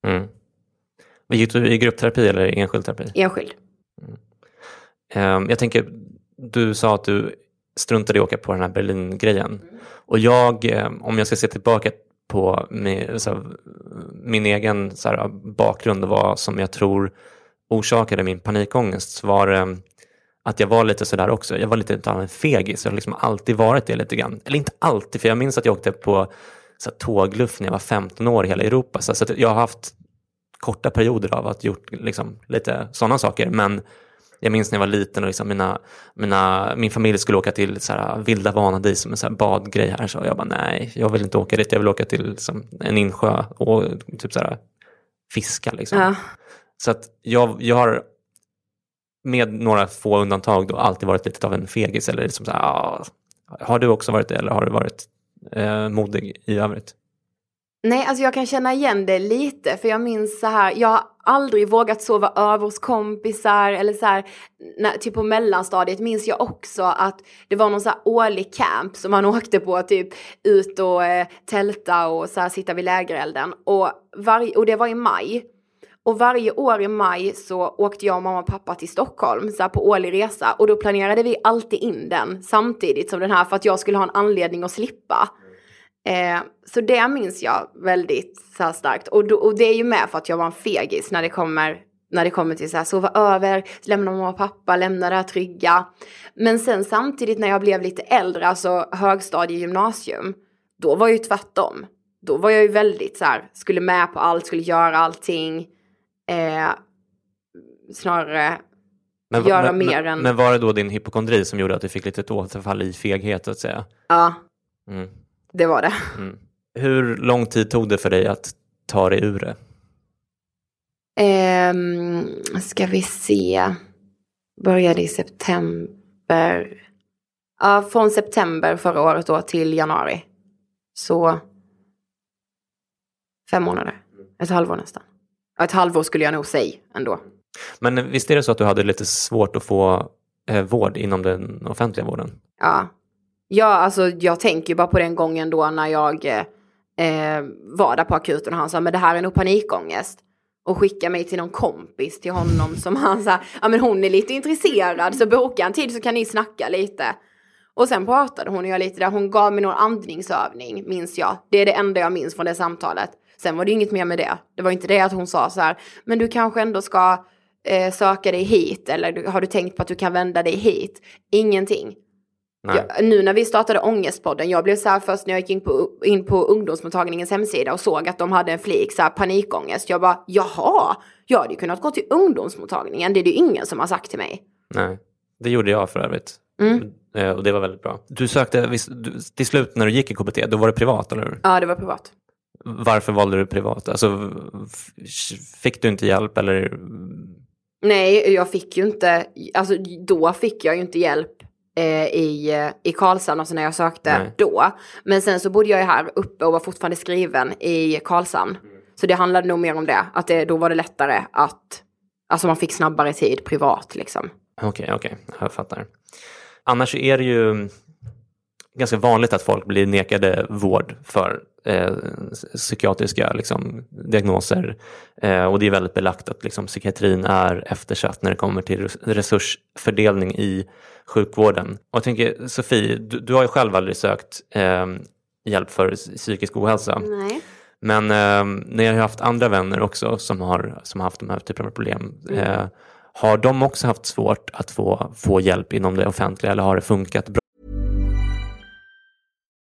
Speaker 3: Mm. Gick du i gruppterapi eller enskild terapi?
Speaker 2: Enskild.
Speaker 3: Ehm, jag tänker, du sa att du struntade i att åka på den här Berlin-grejen. Och jag, eh, om jag ska se tillbaka på min, så här, min egen så här, bakgrund och vad som jag tror orsakade min panikångest så var det att jag var lite sådär också. Jag var lite av en fegis. Jag har liksom alltid varit det lite grann. Eller inte alltid, för jag minns att jag åkte på så här, tågluff när jag var 15 år i hela Europa. Så, så jag har haft korta perioder av att gjort liksom, lite sådana saker. Men jag minns när jag var liten och liksom mina, mina, min familj skulle åka till så här, vilda Vanadis som en så här badgrej här. Så jag bara nej, jag vill inte åka dit. Jag vill åka till liksom, en insjö och typ så här, fiska. Liksom.
Speaker 2: Ja.
Speaker 3: Så att jag, jag har med några få undantag då alltid varit lite av en fegis. Eller liksom så här, ah, har du också varit det eller har du varit eh, modig i övrigt?
Speaker 2: Nej, alltså jag kan känna igen det lite, för jag minns så här, jag har aldrig vågat sova över hos kompisar eller så här, när, typ på mellanstadiet minns jag också att det var någon så här årlig camp som man åkte på, typ ut och eh, tälta och så här sitta vid lägerelden. Och, varje, och det var i maj. Och varje år i maj så åkte jag och mamma och pappa till Stockholm så här på årlig resa och då planerade vi alltid in den samtidigt som den här för att jag skulle ha en anledning att slippa. Eh, så det minns jag väldigt så här starkt. Och, då, och det är ju med för att jag var en fegis när det kommer, när det kommer till så här, sova över, lämna mamma och pappa, lämna det här trygga. Men sen samtidigt när jag blev lite äldre, alltså högstadie, gymnasium, då var jag ju tvärtom. Då var jag ju väldigt så här, skulle med på allt, skulle göra allting. Eh, snarare,
Speaker 3: Men,
Speaker 2: Göra
Speaker 3: men,
Speaker 2: mer
Speaker 3: men,
Speaker 2: än-
Speaker 3: men var det då din hypokondri som gjorde att du fick lite ett återfall i feghet så att säga?
Speaker 2: ja,
Speaker 3: Mm.
Speaker 2: det var det.
Speaker 3: Hur lång tid tog det för dig att ta dig ur det?
Speaker 2: Ehm, ska vi se. Började i september. Ja, från september förra året då till januari. Så fem månader. Ett halvår nästan. Ett halvår skulle jag nog säga ändå.
Speaker 3: Men visst är det så att du hade lite svårt att få eh, vård inom den offentliga vården?
Speaker 2: Ja. Ja, alltså jag tänker ju bara på den gången då när jag eh, var där på akuten och han sa men det här är nog panikångest. Och skicka mig till någon kompis till honom som han sa, ja men hon är lite intresserad så boka en tid så kan ni snacka lite. Och sen pratade hon och jag lite där, hon gav mig någon andningsövning minns jag. Det är det enda jag minns från det samtalet. Sen var det inget mer med det. Det var inte det att hon sa så här, men du kanske ändå ska eh, söka dig hit eller har du tänkt på att du kan vända dig hit? Ingenting. Jag, nu när vi startade Ångestpodden, jag blev så här först när jag gick in på, in på ungdomsmottagningens hemsida och såg att de hade en flik så här panikångest. Jag bara, jaha, jag hade ju kunnat gå till ungdomsmottagningen, det är det ju ingen som har sagt till mig.
Speaker 3: Nej, det gjorde jag för övrigt.
Speaker 2: Mm.
Speaker 3: Eh, Och det var väldigt bra. Du sökte, till slut när du gick i KBT, då var det privat, eller hur?
Speaker 2: Ja, det var privat.
Speaker 3: Varför valde du privat? Alltså, fick du inte hjälp eller?
Speaker 2: Nej, jag fick ju inte, alltså då fick jag ju inte hjälp eh, i, eh, i Karlshamn, alltså när jag sökte
Speaker 3: Nej.
Speaker 2: då. Men sen så bodde jag ju här uppe och var fortfarande skriven i Karlshamn. Så det handlade nog mer om det, att det, då var det lättare att, alltså man fick snabbare tid privat liksom.
Speaker 3: Okej, okej, jag fattar. Annars är det ju, ganska vanligt att folk blir nekade vård för eh, psykiatriska liksom, diagnoser. Eh, och det är väldigt belagt att liksom, psykiatrin är eftersatt när det kommer till resursfördelning i sjukvården. Och jag tänker, Sofie, du, du har ju själv aldrig sökt eh, hjälp för psykisk ohälsa.
Speaker 1: Nej.
Speaker 3: Men eh, ni har ju haft andra vänner också som har, som har haft de här typerna av problem.
Speaker 1: Mm.
Speaker 3: Eh, har de också haft svårt att få, få hjälp inom det offentliga eller har det funkat bra?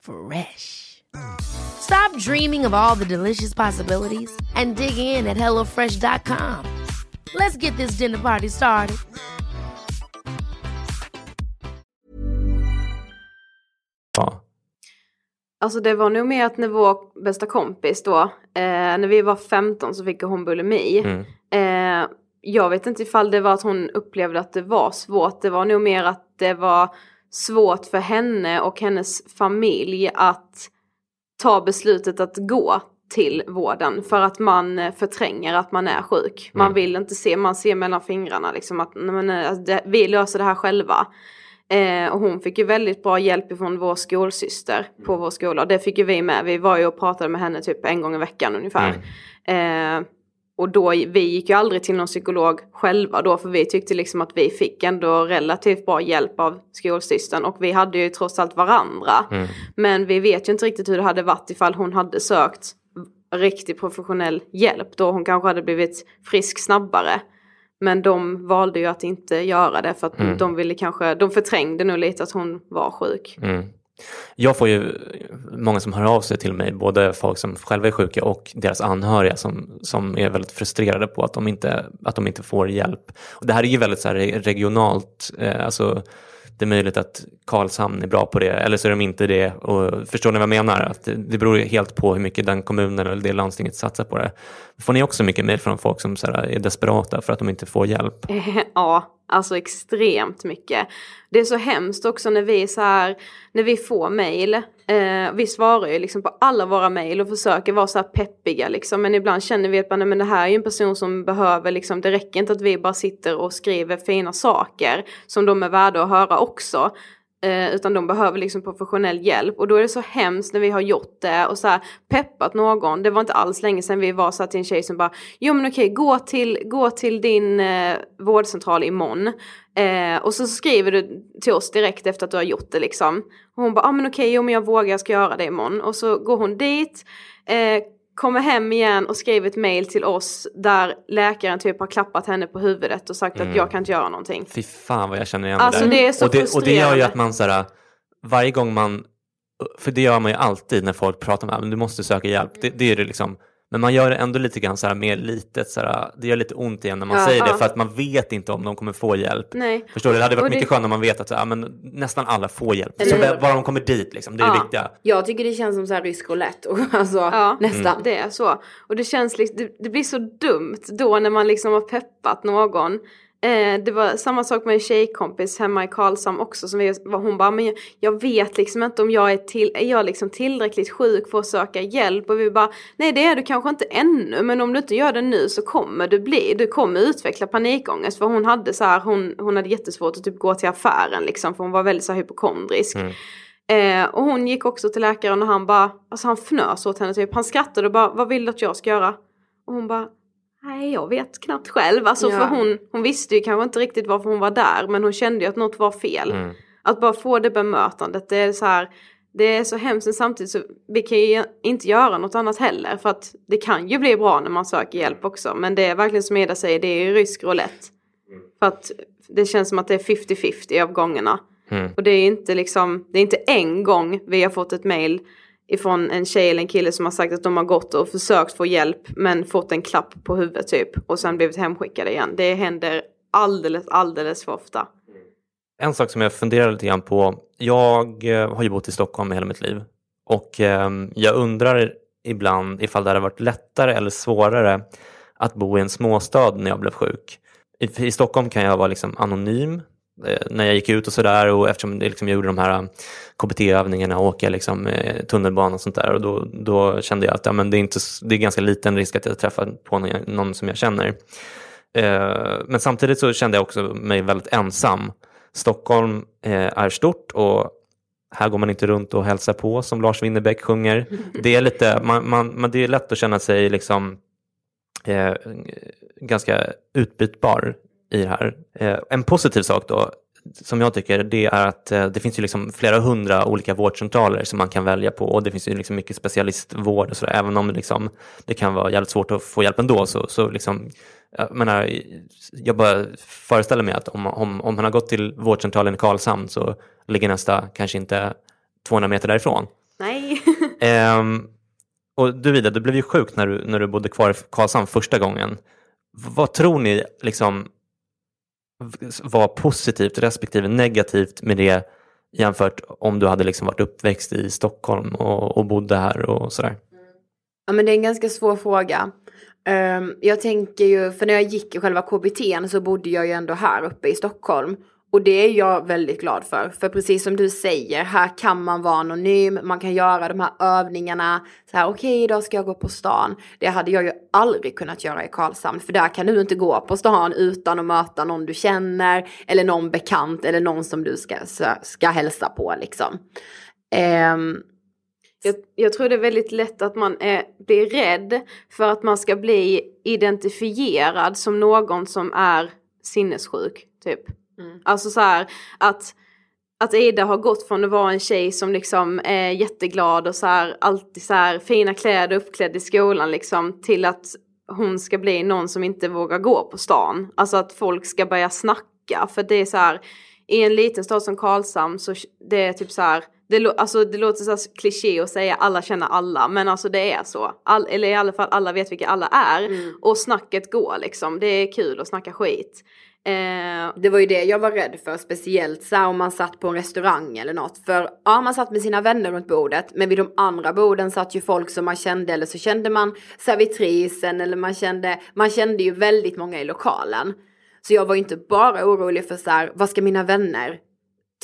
Speaker 6: Fresh. Stop dreaming of all the delicious possibilities and dig in at HelloFresh.com. Let's get this dinner party started.
Speaker 3: Ja.
Speaker 1: Alltså det var nog mer att när vår bästa kompis då, eh, när vi var 15 så fick hon bulimi.
Speaker 3: Mm.
Speaker 1: Eh, jag vet inte ifall det var att hon upplevde att det var svårt. Det var nog mer att det var svårt för henne och hennes familj att ta beslutet att gå till vården för att man eh, förtränger att man är sjuk. Man
Speaker 3: Mm.
Speaker 1: vill inte se, man ser mellan fingrarna liksom att men, alltså, det, vi löser det här själva. Eh, och hon fick ju väldigt bra hjälp från vår skolsyster på vår skola. Och det fick ju vi med. Vi var ju och pratade med henne typ en gång i veckan ungefär. Eh, och då, vi gick ju aldrig till någon psykolog själva då för vi tyckte liksom att vi fick ändå relativt bra hjälp av skolsystern och vi hade ju trots allt varandra.
Speaker 3: Mm.
Speaker 1: Men vi vet ju inte riktigt hur det hade varit ifall hon hade sökt riktig professionell hjälp då hon kanske hade blivit frisk snabbare. Men de valde ju att inte göra det för att
Speaker 3: Mm.
Speaker 1: de ville kanske, de förträngde nog lite att hon var sjuk.
Speaker 3: Mm. Jag får ju många som hör av sig till mig, både folk som själva är sjuka och deras anhöriga som, som är väldigt frustrerade på att de inte, att de inte får hjälp. Och det här är ju väldigt så här regionalt, eh, alltså det är möjligt att Karlshamn är bra på det eller så är de inte det. Och förstår ni vad jag menar? Att det, det beror ju helt på hur mycket den kommunen eller det landstinget satsar på det. Får ni också mycket mejl från folk som så här, är desperata för att de inte får hjälp?
Speaker 1: Ja, alltså extremt mycket. Det är så hemskt också när vi så här, när vi får mail. Eh, vi svarar ju liksom på alla våra mail och försöker vara så här peppiga liksom. Men ibland känner vi att men det här är ju en person som behöver liksom, det räcker inte att vi bara sitter och skriver fina saker som de är värda att höra också. Eh, utan de behöver liksom professionell hjälp och då är det så hemskt när vi har gjort det och så här peppat någon. Det var inte alls länge sedan vi var så till en tjej som bara Jo men okej gå till, gå till din eh, vårdcentral imorgon. Eh, och så skriver du till oss direkt efter att du har gjort det liksom. Och hon bara ah, men okej jo men jag vågar jag ska göra det imorgon. Och så går hon dit. Eh, kommer hem igen och skriver ett mail till oss där läkaren typ har klappat henne på huvudet och sagt
Speaker 3: Mm.
Speaker 1: att jag kan inte göra någonting.
Speaker 3: Fy fan vad jag känner igen
Speaker 1: Alltså,
Speaker 3: det där.
Speaker 1: det är så
Speaker 3: och, det, och det gör ju att man så här, varje gång man, för det gör man ju alltid när folk pratar med men du måste söka hjälp. Det, det är det liksom Men man gör det ändå lite grann så här mer litet, så här, det gör lite ont igen när man
Speaker 1: Ja,
Speaker 3: säger det
Speaker 1: ja.
Speaker 3: för att man vet inte om de kommer få hjälp.
Speaker 1: Nej.
Speaker 3: Förstår du? Det hade varit
Speaker 1: det-
Speaker 3: mycket skönare om man vet att ja, men, nästan alla får hjälp.
Speaker 2: Eller
Speaker 3: Så
Speaker 2: hur?
Speaker 3: bara de kommer dit liksom, det är det
Speaker 1: Ja.
Speaker 3: viktiga.
Speaker 2: Jag tycker det känns som så här rysk roulette. och Alltså,
Speaker 1: Ja,
Speaker 2: nästan.
Speaker 1: det är så. Och det känns liksom, det, det blir så dumt då när man liksom har peppat någon. Eh, det var samma sak med en tjejkompis hemma i Karlshamn också som vi, hon bara, men jag, jag vet liksom inte om jag är, till, är jag liksom tillräckligt sjuk för att söka hjälp och vi bara, nej det är du kanske inte ännu men om du inte gör det nu så kommer du bli, du kommer utveckla panikångest för hon hade så här, hon, hon hade jättesvårt att typ gå till affären liksom för hon var väldigt så här hypokondrisk. Eh, och hon gick också till läkaren och han bara, alltså han fnös åt henne typ. Han skrattade och bara, vad vill du att jag ska göra? Och hon bara, nej jag vet knappt själv. Alltså
Speaker 2: Ja.
Speaker 1: för hon, hon visste ju kanske inte riktigt varför hon var där men hon kände ju att något var fel.
Speaker 3: Mm.
Speaker 1: Att bara få det bemötandet, det är så här, det är så hemskt men samtidigt så vi kan ju inte göra något annat heller för att det kan ju bli bra när man söker hjälp också. Men det är verkligen som Eda säger, det är ju rysk roulette. För att det känns som att det är 50-50 av gångerna.
Speaker 3: Mm.
Speaker 1: Och det är inte liksom, det är inte en gång vi har fått ett mail ifrån en tjej eller en kille som har sagt att de har gått och försökt få hjälp men fått en klapp på huvudet typ och sen blivit hemskickade igen. Det händer alldeles, alldeles för ofta. Mm.
Speaker 3: En sak som jag funderar lite grann på, jag eh, har ju bott i Stockholm hela mitt liv och ehm, jag undrar ibland ifall det hade varit lättare eller svårare att bo i en småstad när jag blev sjuk. I, Stockholm kan jag vara liksom anonym när jag gick ut och sådär och eftersom liksom, jag gjorde de här eh, KBT-övningarna och åka liksom, eh, tunnelbana och sånt där och då, då kände jag att ja, men det, är inte, det är ganska liten risk att jag träffar på någon, någon som jag känner. Eh, men samtidigt så kände jag också mig väldigt ensam. Stockholm eh, är stort och här går man inte runt och hälsar på som Lars Winnerbäck sjunger. Det är, lite, man, man, man, det är lätt att känna sig liksom, eh, ganska utbytbar i det här. Eh, en positiv sak då, som jag tycker, det är att eh, det finns ju liksom flera hundra olika vårdcentraler som man kan välja på och det finns ju liksom mycket specialistvård och sådär. Även om det, liksom, det kan vara jävligt svårt att få hjälp ändå så, så liksom, jag, menar, jag bara föreställer mig att om, om, om man har gått till vårdcentralen i Karlshamn så ligger nästa kanske inte 200 meter därifrån.
Speaker 1: Nej.
Speaker 3: Ehm, och du Vida, du blev ju sjuk när du, när du bodde kvar i Karlshamn första gången. Vad tror ni liksom var positivt respektive negativt med det jämfört om du hade liksom varit uppväxt i Stockholm och, och bodde här och sådär?
Speaker 2: Ja men det är en ganska svår fråga. Um, jag tänker ju, för när jag gick i själva KBT så bodde jag ju ändå här uppe i Stockholm. Och det är jag väldigt glad för. För precis som du säger, här kan man vara anonym, man kan göra de här övningarna. Så här, okej idag ska jag gå på stan. Det hade jag ju aldrig kunnat göra i Karlshamn. För där kan du inte gå på stan utan att möta någon du känner. Eller någon bekant eller någon som du ska, ska hälsa på liksom. Um,
Speaker 1: Jag, jag tror det är väldigt lätt att man är, blir rädd för att man ska bli identifierad som någon som är sinnessjuk. Typ. Alltså så här att, att Ida har gått från att vara en tjej som liksom är jätteglad och så här, alltid så här fina kläder uppklädd i skolan liksom till att hon ska bli någon som inte vågar gå på stan. Alltså att folk ska börja snacka för det är så här i en liten stad som Karlshamn så det är typ så här det, alltså, det låter så här kliché att säga alla känner alla men alltså det är så. All, eller i alla fall alla vet vilka alla är och snacket går liksom. Det är kul att snacka skit. Eh,
Speaker 2: Det var ju det jag var rädd för, speciellt så här om man satt på en restaurang eller något. För ja, man satt med sina vänner runt bordet, men vid de andra borden satt ju folk som man kände, eller så kände man servitrisen, eller man kände, man kände ju väldigt många i lokalen. Så jag var ju inte bara orolig för så här, vad ska mina vänner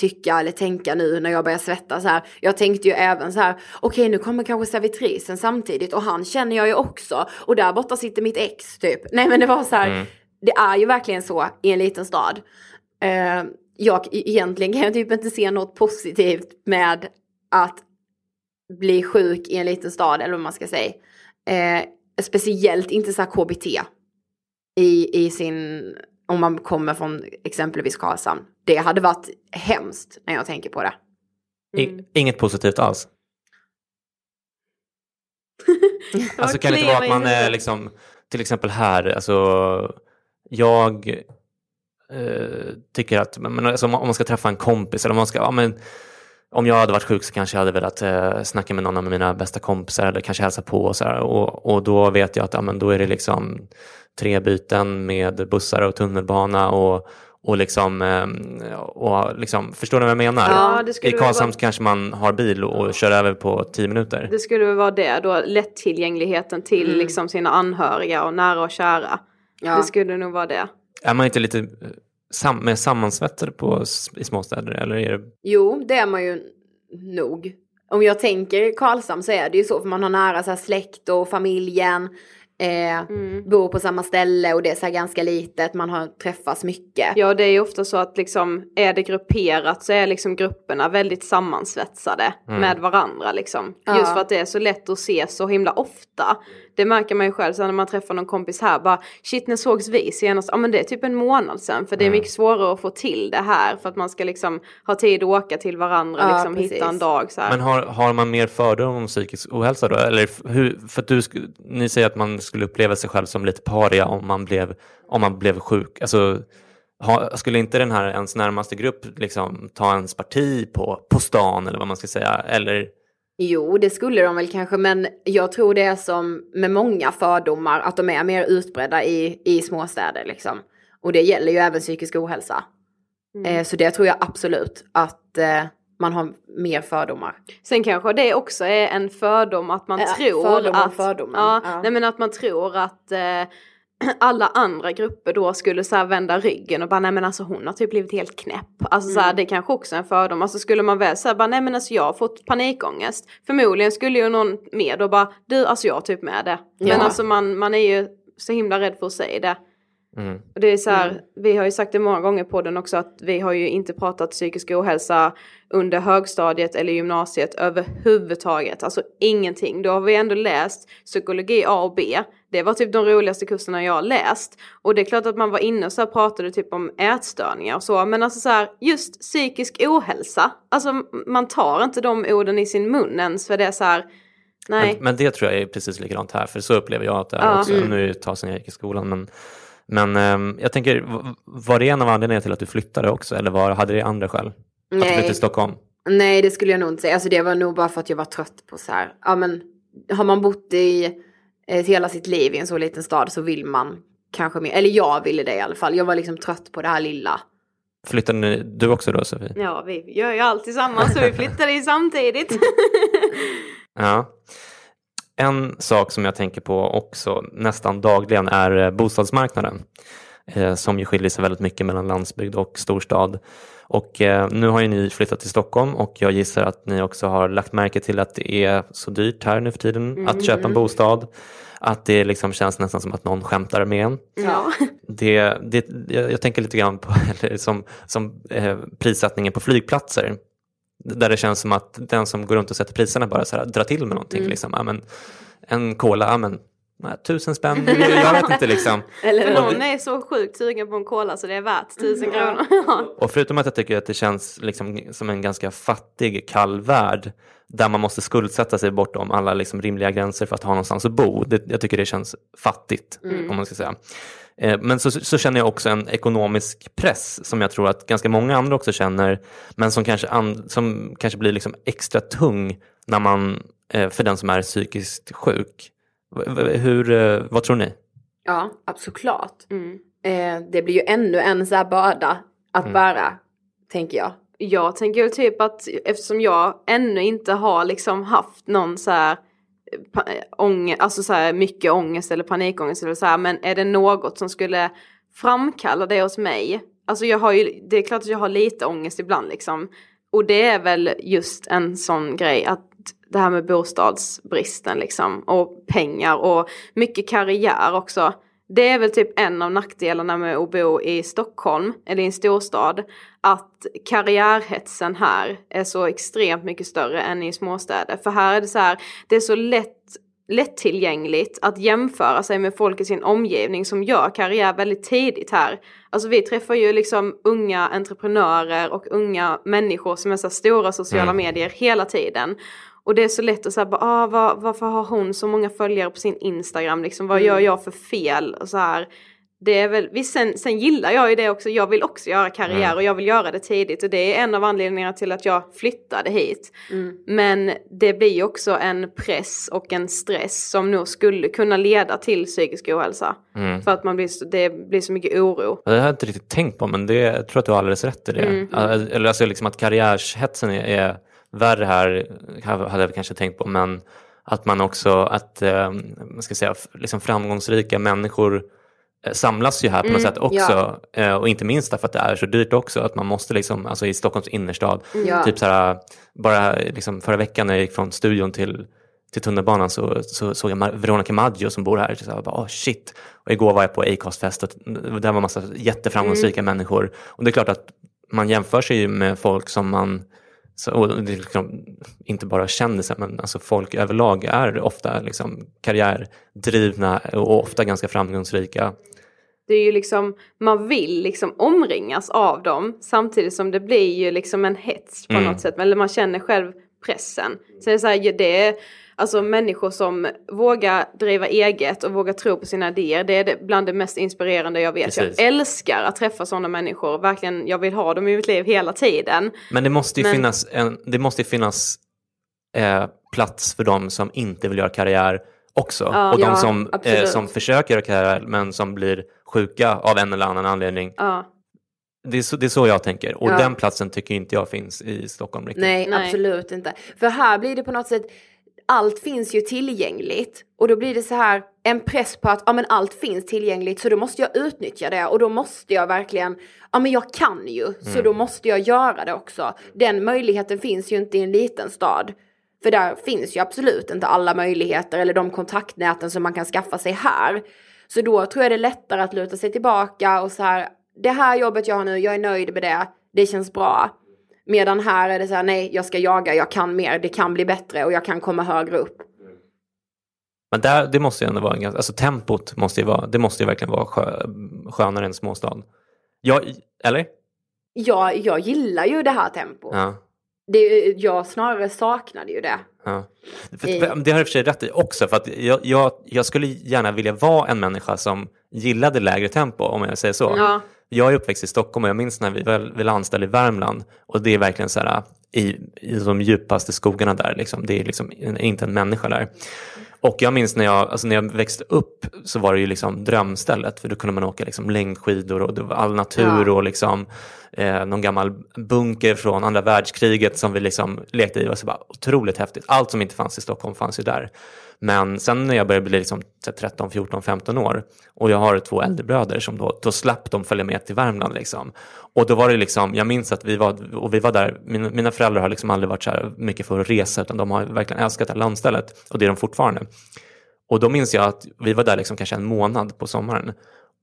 Speaker 2: tycka eller tänka nu när jag börjar svettas här. Jag tänkte ju även så här, okej nu kommer kanske servitrisen samtidigt och han känner jag ju också. Och där borta sitter mitt ex typ. Nej men det var så här, det är ju verkligen så i en liten stad. Eh, jag e- egentligen kan jag typ inte se något positivt med att bli sjuk i en liten stad eller vad man ska säga. Eh, speciellt inte så här KBT i, i sin, om man kommer från exempelvis Karlshamn. Det hade varit hemskt när jag tänker på det.
Speaker 3: I, inget positivt alls. Alltså kan det inte vara att man är liksom, till exempel här, alltså jag eh, tycker att men, alltså, om man- ska träffa en kompis eller om man ska, ja men om jag hade varit sjuk så kanske jag hade velat eh, snacka med någon av mina bästa kompisar eller kanske hälsa på och så här. Och, och då vet jag att ja, men då är det liksom tre byten med bussar och tunnelbana och, och liksom, eh, och liksom, förstår ni vad jag menar?
Speaker 1: Ja, det skulle
Speaker 3: I Karlshamn
Speaker 1: vara-
Speaker 3: kanske man har bil och kör över på tio minuter.
Speaker 1: Det skulle väl vara det då, lättillgängligheten till
Speaker 2: Mm.
Speaker 1: liksom sina anhöriga och nära och kära.
Speaker 2: Ja.
Speaker 1: Det skulle nog vara det.
Speaker 3: Är man inte lite eh, sam mer sammansvetsad på, i småstäder eller är det
Speaker 2: Jo, det är man ju nog. Om jag tänker Karlshamn så är det ju så för man har nära så här släkt och familjen. Eh,
Speaker 1: Mm.
Speaker 2: Bor på samma ställe och det är så här ganska litet, man har träffats mycket.
Speaker 1: Ja, det är ju ofta så att liksom, är det grupperat så är liksom grupperna väldigt sammansvetsade
Speaker 3: Mm.
Speaker 1: med varandra liksom.
Speaker 2: Ja.
Speaker 1: Just för att det är så lätt att ses så himla ofta. Det märker man ju själv sen när man träffar någon kompis här bara shit när sågs vi senast? Ja men det är typ en månad sen för det är
Speaker 3: Mm.
Speaker 1: mycket svårare att få till det här för att man ska liksom ha tid att åka till varandra
Speaker 2: Ja,
Speaker 1: liksom
Speaker 2: precis.
Speaker 1: hitta en dag så här.
Speaker 3: Men har, har man mer fördomar om psykisk ohälsa då? Eller hur, för att du, ni säger att man skulle uppleva sig själv som lite paria om man blev, om man blev sjuk. Alltså, ha, skulle inte den här ens närmaste grupp liksom, ta ens parti på, på stan eller vad man ska säga? Eller,
Speaker 2: Jo, det skulle de väl kanske, men jag tror det är som med många fördomar, att de är mer utbredda i, i småstäder liksom. Och det gäller ju även psykisk ohälsa.
Speaker 1: Mm.
Speaker 2: Eh, så det tror jag absolut att eh, man har mer fördomar.
Speaker 1: Sen kanske det också är en fördom att man
Speaker 2: Ja,
Speaker 1: tror
Speaker 2: fördom
Speaker 1: att,
Speaker 2: fördomen,
Speaker 1: Ja,
Speaker 2: ja.
Speaker 1: Nej, men att man tror att eh, alla andra grupper då skulle så vända ryggen och bara nej men alltså hon har typ blivit helt knäpp. Alltså så här,
Speaker 2: Mm.
Speaker 1: det kanske också är en fördom. Alltså skulle man väl säga bara nej men alltså jag har fått panikångest. Förmodligen skulle ju någon mer då bara du alltså jag har typ med det. Men
Speaker 2: Ja.
Speaker 1: alltså man, man är ju så himla rädd för att säga det.
Speaker 3: Mm,
Speaker 1: Och det är så här,
Speaker 2: Mm.
Speaker 1: vi har ju sagt det många gånger på den också att vi har ju inte pratat psykisk ohälsa under högstadiet eller gymnasiet överhuvudtaget. Alltså ingenting. Då har vi ändå läst psykologi A och B. Det var typ de roligaste kurserna jag har läst. Och det är klart att man var inne och så här pratade typ om ätstörningar och så. Men alltså så här, just psykisk ohälsa. Alltså man tar inte de orden i sin mun ens för det är så här, nej.
Speaker 3: men, men det tror jag är precis likadant här, för så upplever jag att det är
Speaker 1: Ja.
Speaker 3: också.
Speaker 2: Mm.
Speaker 3: Nu sedan jag gick i skolan, men, men ehm, jag tänker, var det en av anledningarna till att du flyttade också, eller var, hade det andra skäl? Att du flyttade
Speaker 2: Nej.
Speaker 3: till Stockholm?
Speaker 2: Nej, det skulle jag nog inte säga. Alltså det var nog bara för att jag var trött på så här, ja men har man bott i eh, hela sitt liv i en så liten stad så vill man kanske mer, eller jag ville det i alla fall. Jag var liksom trött på det här lilla.
Speaker 3: Flyttade ni, du också då Sofie?
Speaker 1: Ja, vi gör ju allt tillsammans så vi flyttade ju samtidigt.
Speaker 3: Ja. En sak som jag tänker på också nästan dagligen är eh, bostadsmarknaden. Eh, som ju skiljer sig väldigt mycket mellan landsbygd och storstad. Och eh, nu har ju ni flyttat till Stockholm och jag gissar att ni också har lagt märke till att det är så dyrt här nu för tiden att köpa en bostad. Att det liksom känns nästan som att någon skämtar med en.
Speaker 1: ja.
Speaker 3: Det, det, jag, tänker lite grann på som, som eh, prissättningen på flygplatser. Där det känns som att den som går runt och sätter priserna bara så här, drar till med någonting.
Speaker 1: Mm.
Speaker 3: Liksom. Ja, men, en cola, ja, men, nej, tusen spänn, jag, jag vet inte liksom.
Speaker 1: För
Speaker 2: Eller
Speaker 1: någon är så sjukt sugen på en cola så det är värt tusen kronor.
Speaker 3: Och förutom att jag tycker att det känns liksom som en ganska fattig, kall värld där man måste skuldsätta sig bortom alla liksom rimliga gränser för att ha någonstans att bo. Det, jag tycker det känns fattigt, om man ska säga. Eh, Men så, så känner jag också en ekonomisk press som jag tror att ganska många andra också känner, men som kanske, an, som kanske blir liksom extra tung när man, eh, för den som är psykiskt sjuk. Hur, eh, vad tror ni?
Speaker 2: Ja, absolut.
Speaker 1: Mm.
Speaker 2: Det blir ju ännu en så här börda att bära, tänker jag.
Speaker 1: Jag tänker väl typ att eftersom jag ännu inte har liksom haft någon så här ång, alltså så här mycket ångest eller panikångest eller så här, men är det något som skulle framkalla det hos mig? Alltså jag har ju, det är klart att jag har lite ångest ibland liksom. Och det är väl just en sån grej att det här med bostadsbristen liksom och pengar och mycket karriär också. Det är väl typ en av nackdelarna med att bo i Stockholm eller i en storstad. Att karriärhetsen här är så extremt mycket större än i småstäder. För här är det så här, det är så lätt lättillgängligt att jämföra sig med folk i sin omgivning som gör karriär väldigt tidigt här. Alltså vi träffar ju liksom unga entreprenörer och unga människor som är så stora sociala
Speaker 3: Mm.
Speaker 1: medier hela tiden. Och det är så lätt att säga, ah, var, varför har hon så många följare på sin Instagram? Liksom, vad gör jag för fel? Och så här. det är väl, visst, sen, sen gillar jag ju det också, jag vill också göra karriär
Speaker 3: Mm.
Speaker 1: och jag vill göra det tidigt och det är en av anledningarna till att jag flyttade hit.
Speaker 2: Mm.
Speaker 1: Men det blir ju också en press och en stress som nog skulle kunna leda till psykisk ohälsa.
Speaker 3: Mm.
Speaker 1: För att man blir, så- det blir så mycket oro.
Speaker 3: Det har jag inte riktigt tänkt på, men det, jag tror att du har alldeles rätt i det.
Speaker 1: Mm.
Speaker 3: Alltså, Eller alltså liksom att karriärshetsen är, är värre här, hade jag kanske tänkt på, men att man också, att eh, man ska säga, liksom framgångsrika människor eh, samlas ju här på något
Speaker 1: Mm,
Speaker 3: sätt också. Eh, och inte minst därför att det är så dyrt också, att man måste liksom, alltså i Stockholms innerstad,
Speaker 2: Ja.
Speaker 3: typ så här, bara liksom förra veckan när jag gick från studion till till tunnelbanan så, så såg jag Veronica Maggio som bor här. Så jag bara, oh, shit. Och igår var jag på Acast-fest och där var massa jätteframgångsrika människor. Och det är klart att man jämför sig med folk som man så, och det är liksom, inte bara kändisar men alltså folk överlag är ofta liksom karriärdrivna och ofta ganska framgångsrika.
Speaker 1: Det är ju liksom, man vill liksom omringas av dem samtidigt som det blir ju liksom en hets på
Speaker 3: Mm.
Speaker 1: något sätt. Eller man känner själv pressen. Så det är så här, det är alltså människor som vågar driva eget och vågar tro på sina idéer. Det är det, bland det mest inspirerande jag vet.
Speaker 3: Precis.
Speaker 1: Jag älskar att träffa sådana människor. Verkligen, jag vill ha dem i mitt liv hela tiden.
Speaker 3: Men det måste ju
Speaker 1: Men-
Speaker 3: finnas, en, det måste finnas eh, plats för de som inte vill göra karriär också.
Speaker 1: Ja,
Speaker 3: och de
Speaker 2: ja,
Speaker 3: som, eh, som försöker göra karriär men som blir sjuka av en eller annan anledning.
Speaker 1: Ja.
Speaker 3: Det är så, det är så jag tänker. Och
Speaker 2: Ja.
Speaker 3: den platsen tycker inte jag finns i Stockholm riktigt.
Speaker 2: Nej,
Speaker 1: Nej.
Speaker 2: absolut inte. För här blir det på något sätt, allt finns ju tillgängligt. Och då blir det så här, en press på att ja, men allt finns tillgängligt så då måste jag utnyttja det. Och då måste jag verkligen, ja men jag kan ju, så då måste jag göra det också. Den möjligheten finns ju inte i en liten stad. För där finns ju absolut inte alla möjligheter eller de kontaktnäten som man kan skaffa sig här. Så då tror jag det är lättare att luta sig tillbaka och så här, det här jobbet jag har nu, jag är nöjd med det, det känns bra. Medan här är det så här, nej jag ska jaga, jag kan mer, det kan bli bättre och jag kan komma högre upp.
Speaker 3: Men där, det måste ju ändå vara en ganska, alltså tempot måste ju vara, det måste ju verkligen vara skö, skönare än småstad. Ja, eller?
Speaker 2: Jag, jag gillar ju det här tempot.
Speaker 3: Ja.
Speaker 2: Det, jag snarare saknade ju det.
Speaker 3: Ja. Det har jag och för sig rätt i också, för att jag, jag, jag skulle gärna vilja vara en människa som gillade lägre tempo, om jag säger så.
Speaker 1: Ja.
Speaker 3: Jag är uppväxt i Stockholm och jag minns när vi väl ville anställa i Värmland och det är verkligen så här i, i de djupaste skogarna där, liksom. det är liksom inte en människa där. Och jag minns när jag, alltså när jag växte upp så var det ju liksom drömstället för då kunde man åka liksom längdskidor och det var all natur
Speaker 2: Ja.
Speaker 3: och liksom eh, någon gammal bunker från andra världskriget som vi liksom lekte i. Det var så bara otroligt häftigt. Allt som inte fanns i Stockholm fanns ju där. Men sen när jag började bli liksom 13, 14, 15 år och jag har två äldre bröder som då, då slapp de följa med till Värmland. Liksom. Och då var det liksom, jag minns att vi var, och vi var där, mina, mina föräldrar har liksom aldrig varit så här mycket för att resa utan de har verkligen älskat det här landstället och det är de fortfarande. Och då minns jag att vi var där liksom kanske en månad på sommaren.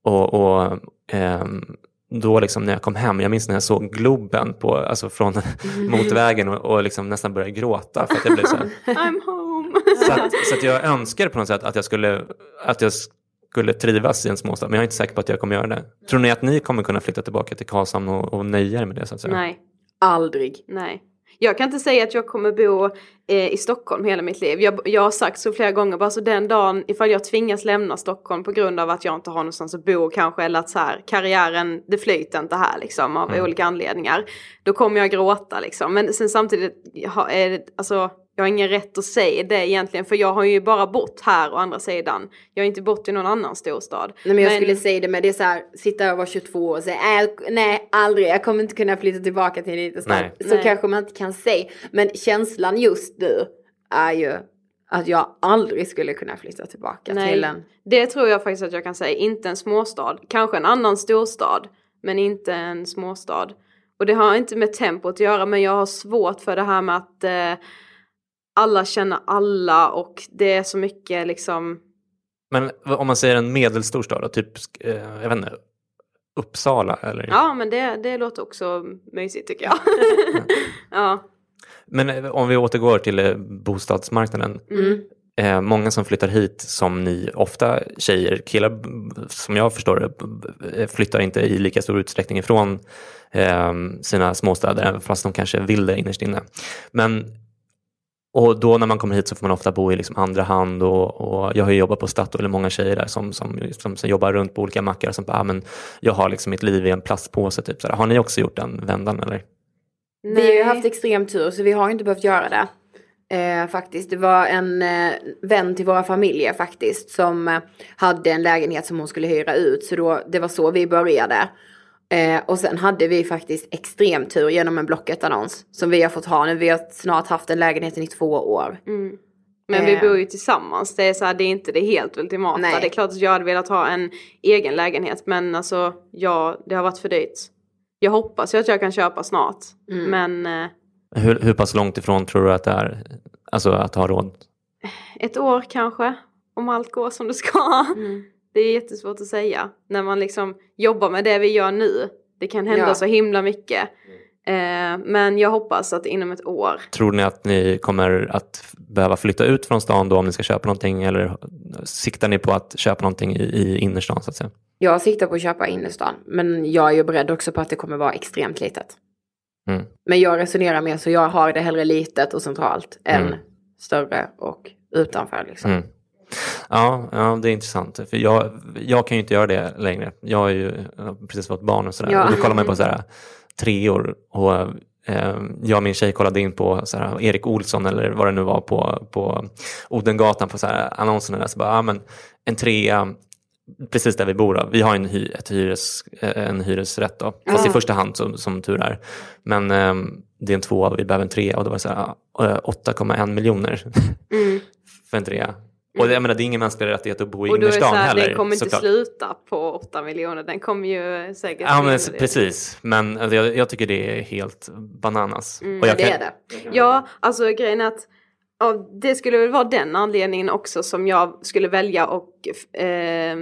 Speaker 3: Och, och eh, då liksom när jag kom hem, jag minns när jag såg Globen på, alltså från motorvägen och, och liksom nästan började gråta för att jag blev så här,
Speaker 1: I'm home.
Speaker 3: så att, så att jag önskar på något sätt att jag skulle, att jag skulle trivas i en småstad, men jag är inte säker på att jag kommer göra det. Tror ni att ni kommer kunna flytta tillbaka till Karlshamn och, och nöja er med det så att säga?
Speaker 1: Nej.
Speaker 2: Aldrig.
Speaker 1: Nej. Jag kan inte säga att jag kommer bo eh, i Stockholm hela mitt liv. Jag, jag har sagt så flera gånger, bara så den dagen ifall jag tvingas lämna Stockholm på grund av att jag inte har någonstans att bo kanske eller att så här, karriären, det flyter inte här liksom av olika anledningar. Då kommer jag gråta liksom. Men sen samtidigt, är det, alltså, jag har ingen rätt att säga det egentligen för jag har ju bara bott här å andra sidan. Jag har inte bott i någon annan storstad.
Speaker 2: Nej, men jag skulle säga det med det är så här, sitta och vara 22 och säga äh, nej aldrig, jag kommer inte kunna flytta tillbaka till en liten stad.
Speaker 3: Nej.
Speaker 2: Så
Speaker 1: Nej.
Speaker 2: kanske man inte kan säga. Men känslan just nu är ju att jag aldrig skulle kunna flytta tillbaka
Speaker 1: Nej,
Speaker 2: till en.
Speaker 1: det tror jag faktiskt att jag kan säga. Inte en småstad. Kanske en annan storstad. Men inte en småstad. Och det har inte med tempot att göra men jag har svårt för det här med att eh, alla känner alla och det är så mycket liksom
Speaker 3: Men om man säger en medelstor stad, då, typ eh, jag vet inte, Uppsala eller?
Speaker 1: Ja men det, det låter också mysigt tycker jag. ja.
Speaker 3: Men eh, om vi återgår till eh, bostadsmarknaden.
Speaker 1: Mm.
Speaker 3: Eh, många som flyttar hit, som ni ofta tjejer, killar som jag förstår det, b- flyttar inte i lika stor utsträckning ifrån eh, sina småstäder, även fast de kanske vill det innerst inne. Men och då när man kommer hit så får man ofta bo i liksom andra hand och, och jag har ju jobbat på Statoil, många tjejer där som, som, som, som jobbar runt på olika mackar som bara, ah, men jag har liksom mitt liv i en plastpåse. Typ. Så. Har ni också gjort den vändan eller?
Speaker 2: Vi har ju haft extrem tur så vi har inte behövt göra det. Eh, faktiskt. Det var en eh, vän till våra familjer faktiskt som eh, hade en lägenhet som hon skulle hyra ut. Så då, det var så vi började. Eh, och sen hade vi faktiskt extrem tur genom en Blocket-annons som vi har fått ha nu. Vi har snart haft den lägenheten i två år.
Speaker 1: Mm. Men vi
Speaker 2: Eh.
Speaker 1: bor ju tillsammans. Det är, så här, det är inte det helt ultimata.
Speaker 2: Nej.
Speaker 1: Det är klart att jag hade velat ha en egen lägenhet. Men alltså, ja, det har varit för dyrt. Jag hoppas ju att jag kan köpa snart.
Speaker 2: Mm.
Speaker 1: Men eh,
Speaker 3: Hur, hur pass långt ifrån tror du att det är, alltså att ha råd?
Speaker 1: ett år kanske. Om allt går som det ska.
Speaker 2: Mm.
Speaker 1: Det är jättesvårt att säga. När man liksom jobbar med det vi gör nu. Det kan hända
Speaker 2: Ja.
Speaker 1: så himla mycket. Eh, men jag hoppas att inom ett år.
Speaker 3: Tror ni att ni kommer att behöva flytta ut från stan då om ni ska köpa någonting eller siktar ni på att köpa någonting i, i innerstan så att säga?
Speaker 2: Jag siktar på att köpa innerstan. Men jag är ju beredd också på att det kommer vara extremt litet.
Speaker 3: Mm.
Speaker 2: Men jag resonerar mer så jag har det hellre litet och centralt än
Speaker 3: Mm.
Speaker 2: större och utanför liksom.
Speaker 3: Mm. Ja, ja, det är intressant. För jag, jag kan ju inte göra det längre. Jag har ju precis fått barn och sådär.
Speaker 2: Ja.
Speaker 3: Och då kollar man på så här, och eh, jag och min tjej kollade in på så här, Erik Olsson eller vad det nu var på, på Odengatan på så här, annonserna där. Så bara, ja, men en trea precis där vi bor. Då. Vi har en, hy, hyres, eh, en hyresrätt då. Fast i första hand som, som tur är. Men eh, det är en tvåa och vi behöver en trea och då var så här, eh, 8,1 miljoner
Speaker 1: Mm.
Speaker 3: för en trea. Och det, jag menar, det är ingen mänsklig rättighet att bo i
Speaker 1: Och då är det
Speaker 3: innerstan heller.
Speaker 1: den kommer inte
Speaker 3: såklart.
Speaker 1: sluta på 8 miljoner. Den kommer ju säkert...
Speaker 3: Ja men precis, men alltså, jag, jag tycker det är helt bananas.
Speaker 1: Mm,
Speaker 2: Det
Speaker 3: kan,
Speaker 2: är det.
Speaker 1: Ja, alltså grejen är att ja, det skulle väl vara den anledningen också som jag skulle välja och eh,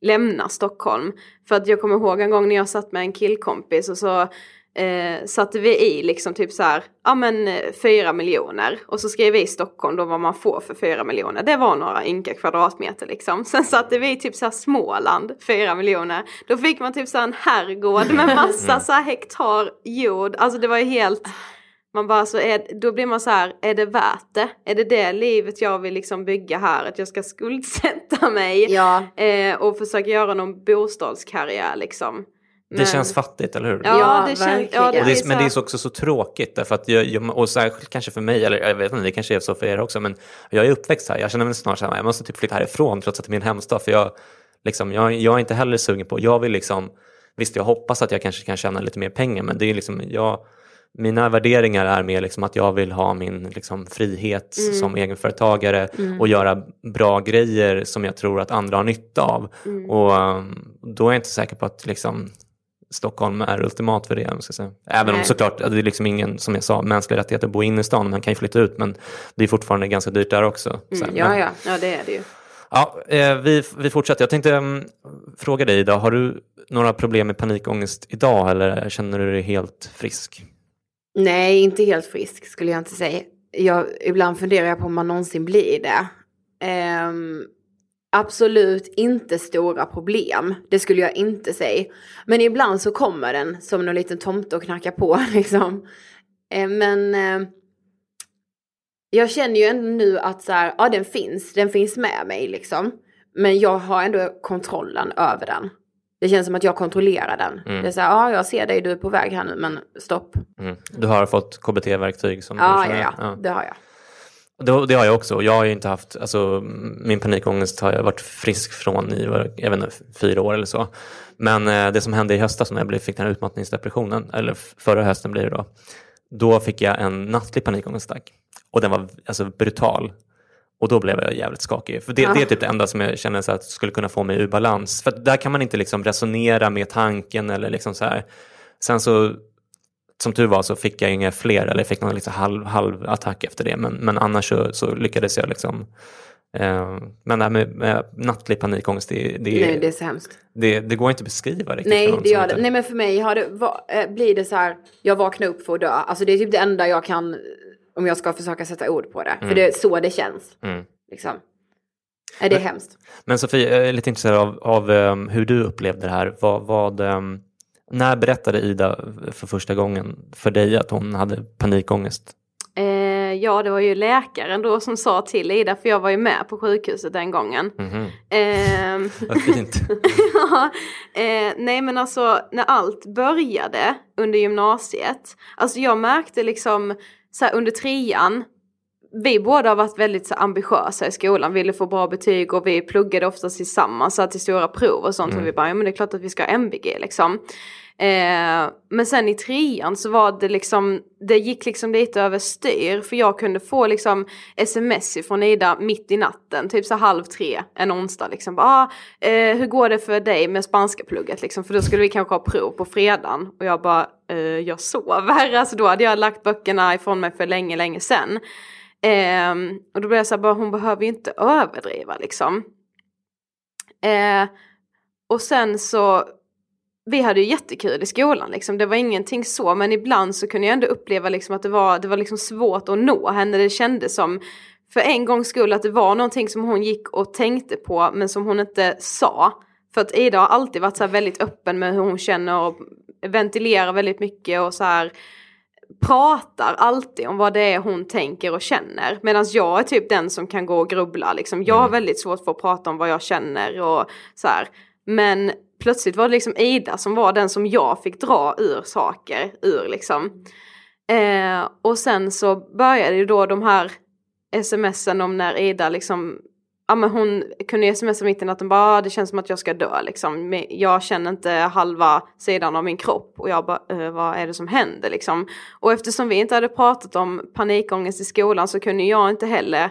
Speaker 1: lämna Stockholm. För att jag kommer ihåg en gång när jag satt med en killkompis och så eh, satte vi i liksom typ så här, ja men eh, fyra miljoner. Och så skrev vi i Stockholm då vad man får för fyra miljoner. Det var några ynka kvadratmeter liksom. Sen satte vi i typ så här Småland, fyra miljoner. Då fick man typ så här en herrgård med massa så här hektar jord. Alltså det var ju helt man bara så är, då blir man så här, är det värt det? Är det det livet jag vill liksom bygga här? Att jag ska skuldsätta mig
Speaker 2: Ja,
Speaker 1: eh, och försöka göra någon bostadskarriär liksom.
Speaker 3: Det
Speaker 1: Men-
Speaker 3: känns fattigt, eller hur?
Speaker 1: Ja,
Speaker 2: Ja,
Speaker 1: det känns, ja, det
Speaker 3: det är,
Speaker 1: så
Speaker 3: men det är så också så tråkigt därför att jag, jag, och särskilt kanske för mig, eller jag vet inte, det kanske är så för er också, men jag är uppväxt här. Jag känner mig snart så här, jag måste typ flytta härifrån trots att det är min hemstad. För jag, liksom, jag, jag är inte heller sugen på, jag vill liksom, visst jag hoppas att jag kanske kan tjäna lite mer pengar, men det är liksom, jag, mina värderingar är mer liksom att jag vill ha min liksom, frihet
Speaker 1: Mm.
Speaker 3: som egenföretagare och göra bra grejer som jag tror att andra har nytta av.
Speaker 1: Mm.
Speaker 3: Och um, då är jag inte säker på att liksom, Stockholm är ultimat för det. om jag ska säga. Även om
Speaker 2: Nej.
Speaker 3: såklart, det är liksom ingen, som jag sa, mänsklig rättighet att bo inne i stan. Man kan ju flytta ut men det är fortfarande ganska dyrt där också. Så,
Speaker 2: Mm, ja,
Speaker 3: men-
Speaker 2: ja.
Speaker 1: Ja det är det ju.
Speaker 3: ja eh, vi, vi fortsätter. Jag tänkte um, fråga dig idag, har du några problem med panikångest idag eller känner du dig helt frisk?
Speaker 2: Nej, inte helt frisk skulle jag inte säga. Jag, ibland funderar jag på om man någonsin blir det. Ehm, absolut inte stora problem, det skulle jag inte säga. Men ibland så kommer den som en liten tomte och knackar på liksom. Ehm, men eh, jag känner ju ändå nu att så här, ja den finns, den finns med mig liksom. Men jag har ändå kontrollen över den. Det känns som att jag kontrollerar den.
Speaker 3: Mm.
Speaker 2: Det är så här, ja jag ser dig, du är på väg här nu, men stopp.
Speaker 3: Mm. Du har fått KBT-verktyg? Som
Speaker 2: Ja,
Speaker 3: du
Speaker 2: ja,
Speaker 3: känner?
Speaker 2: ja, det har jag.
Speaker 3: Det, det har jag också. Jag har ju inte haft, alltså, min panikångest har jag varit frisk från i jag vet inte, fyra år eller så. Men eh, det som hände i höstas när jag fick den här utmattningsdepressionen, eller förra hösten blir det då, då fick jag en nattlig panikångestattack. Och den var alltså, brutal. Och då blev jag jävligt skakig. För det, det är typ det enda som jag känner så att skulle kunna få mig ur balans. För där kan man inte liksom resonera med tanken eller liksom så här. Sen så som tur var så fick jag inga fler, eller fick någon liksom halv, halv attack efter det. Men, men annars så, så lyckades jag liksom. Eh, men det här med, med nattlig panikångest, det, det,
Speaker 2: Nej, det är så hemskt.
Speaker 3: det, det går inte att beskriva riktigt.
Speaker 2: Nej, det gör
Speaker 3: inte-
Speaker 2: det. Nej, men för mig har det, va, eh, blir det så här, jag vaknar upp för att dö. Alltså det är typ det enda jag kan, om jag ska försöka sätta ord på det. För det är så det känns.
Speaker 3: Mm.
Speaker 2: Liksom. Är det är hemskt.
Speaker 3: Men Sofie, jag är lite intresserad av, av um, hur du upplevde det här. Vad, vad, um, när berättade Ida för första gången för dig att hon hade panikångest?
Speaker 1: Eh, ja, det var ju läkaren då som sa till Ida, för jag var ju med på sjukhuset den gången.
Speaker 3: Mhm.
Speaker 1: Ehm,
Speaker 3: Vad fint.
Speaker 1: ja, eh, nej men alltså när allt började under gymnasiet, alltså jag märkte liksom så här, under trean, vi båda har varit väldigt så ambitiösa i skolan, ville få bra betyg och vi pluggade oftast tillsammans så till stora prov och sånt
Speaker 3: Mm.
Speaker 1: och vi bara, ja men det är klart att vi ska ha MVG liksom. Eh, men sen i trean så var det liksom, det gick liksom lite överstyr för jag kunde få liksom sms från Ida mitt i natten, typ så halv tre en onsdag liksom. Bara, ah, eh, hur går det för dig med spanska plugget liksom? För då skulle vi kanske ha prov på fredagen och jag bara, eh, jag sover. Alltså då hade jag lagt böckerna ifrån mig för länge, länge sedan. Eh, och då blev jag så här, bara, hon behöver ju inte överdriva liksom. Eh, och sen så vi hade ju jättekul i skolan liksom. Det var ingenting så men ibland så kunde jag ändå uppleva liksom att det var, det var liksom svårt att nå henne. Det kändes som för en gångs skull att det var någonting som hon gick och tänkte på men som hon inte sa. För att Ida har alltid varit så här väldigt öppen med hur hon känner och ventilerar väldigt mycket och så här pratar alltid om vad det är hon tänker och känner. Medan jag är typ den som kan gå och grubbla liksom. Jag har väldigt svårt för att prata om vad jag känner och så här. Men plötsligt var det liksom Ida som var den som jag fick dra ur saker ur liksom. Eh, och sen så började ju då de här smsen om när Ida liksom Ja men hon kunde smsa mitt i natten bara ah, det känns som att jag ska dö liksom. Men Jag känner inte halva sidan av min kropp och jag bara äh, vad är det som händer liksom. Och eftersom vi inte hade pratat om panikångest i skolan så kunde jag inte heller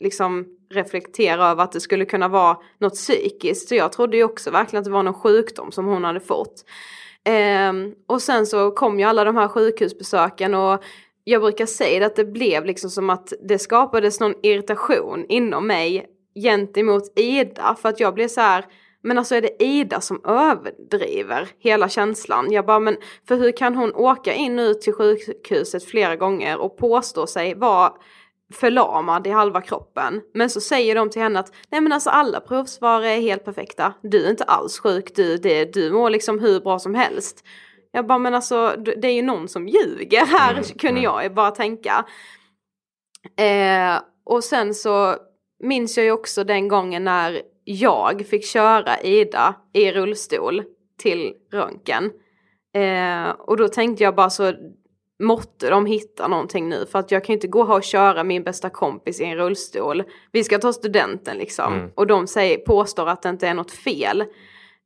Speaker 1: liksom reflektera över att det skulle kunna vara något psykiskt. Så jag trodde ju också verkligen att det var någon sjukdom som hon hade fått. Ehm, och sen så kom ju alla de här sjukhusbesöken och jag brukar säga att det blev liksom som att det skapades någon irritation inom mig gentemot Ida för att jag blev så här men alltså är det Ida som överdriver hela känslan? Jag bara, men för hur kan hon åka in nu till sjukhuset flera gånger och påstå sig vara förlamad i halva kroppen. Men så säger de till henne att nej men alltså alla provsvar är helt perfekta. Du är inte alls sjuk, du, det, du mår liksom hur bra som helst. Jag bara men alltså det är ju någon som ljuger här kunde jag ju bara tänka. Eh, och sen så minns jag ju också den gången när jag fick köra Ida i rullstol till röntgen. Eh, och då tänkte jag bara så måtte de hitta någonting nu för att jag kan ju inte gå och köra min bästa kompis i en rullstol. Vi ska ta studenten liksom
Speaker 3: Mm.
Speaker 1: och de säger, påstår att det inte är något fel.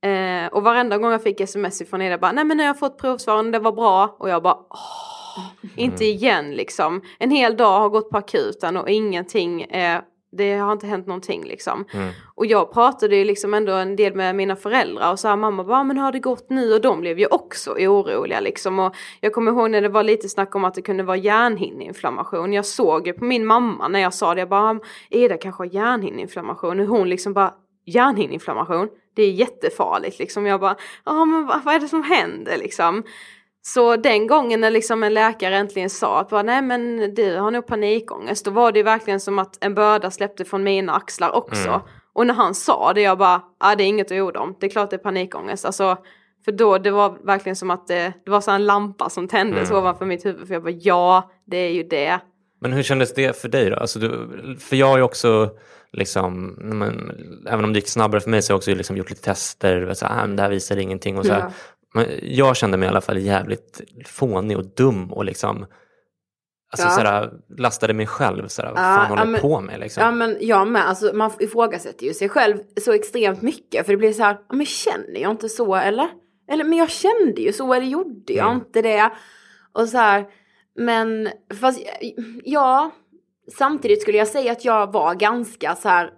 Speaker 1: Eh, och varenda gång jag fick sms från Ida bara nej men nu har jag fått provsvaren, det var bra och jag bara åh, inte igen liksom. En hel dag har gått på akuten och ingenting, eh, det har inte hänt någonting liksom.
Speaker 3: Mm.
Speaker 1: Och jag pratade ju liksom ändå en del med mina föräldrar och här, mamma bara, men har det gått nu? Och de blev ju också oroliga liksom. Och jag kommer ihåg när det var lite snack om att det kunde vara hjärnhinneinflammation. Jag såg ju på min mamma när jag sa det, jag bara, Eda kanske har hjärnhinneinflammation. Och hon liksom bara, hjärnhinneinflammation? Det är jättefarligt liksom. Jag bara, ja men vad, vad är det som händer liksom? Så den gången när liksom en läkare äntligen sa att bara, nej men du har nog panikångest, då var det ju verkligen som att en börda släppte från mina axlar också.
Speaker 3: Mm.
Speaker 1: Och när han sa det, jag bara, ja det är inget att orda om, det är klart det är panikångest. Alltså, för då, det var verkligen som att det, det var så en lampa som tändes
Speaker 3: Mm.
Speaker 1: ovanför mitt huvud. För jag bara, ja det är ju det.
Speaker 3: Men hur kändes det för dig då? Alltså du, för jag har ju också, liksom, men, även om det gick snabbare för mig så har jag också liksom gjort lite tester. Så, ah, det här visar ingenting. Och så här.
Speaker 2: Ja.
Speaker 3: Jag kände mig i alla fall jävligt fånig och dum och liksom Alltså
Speaker 2: Ja.
Speaker 3: såhär, lastade mig själv såhär, vad
Speaker 2: Ja,
Speaker 3: fan håller
Speaker 2: ja,
Speaker 3: jag
Speaker 2: men-
Speaker 3: på med liksom?
Speaker 2: Ja men jag med, alltså man ifrågasätter ju sig själv så extremt mycket för det blir så här, men känner jag inte så eller? Eller men jag kände ju så eller gjorde jag
Speaker 3: Mm.
Speaker 2: inte det? Och så här, men fast ja, samtidigt skulle jag säga att jag var ganska så här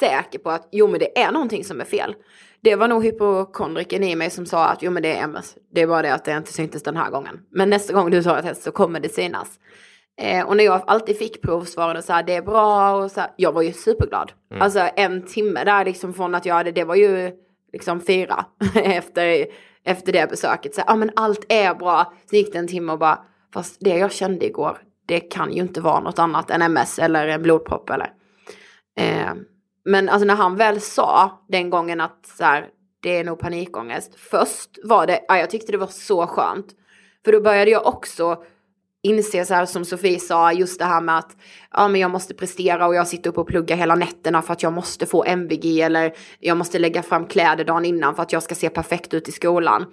Speaker 2: säker på att jo men det är någonting som är fel. Det var nog hypokondriken i mig som sa att jo men det är MS. Det är bara det att det inte syntes den här gången. Men nästa gång du tar ett test så kommer det synas. Eh, och när jag alltid fick provsvaren och så här, det är bra och så här, jag var ju superglad.
Speaker 3: Mm.
Speaker 2: Alltså en timme där liksom från att jag hade, det var ju liksom fyra efter, efter det besöket. Så ja men allt är bra. Så gick det en timme och bara, fast det jag kände igår, det kan ju inte vara något annat än MS eller en blodpropp eller. Eh, men alltså när han väl sa den gången att så här, det är nog panikångest. Först var det, ja, jag tyckte det var så skönt. För då började jag också inse så här som Sofie sa, just det här med att ja, men jag måste prestera och jag sitter upp och pluggar hela nätterna för att jag måste få MVG eller jag måste lägga fram kläder dagen innan för att jag ska se perfekt ut i skolan.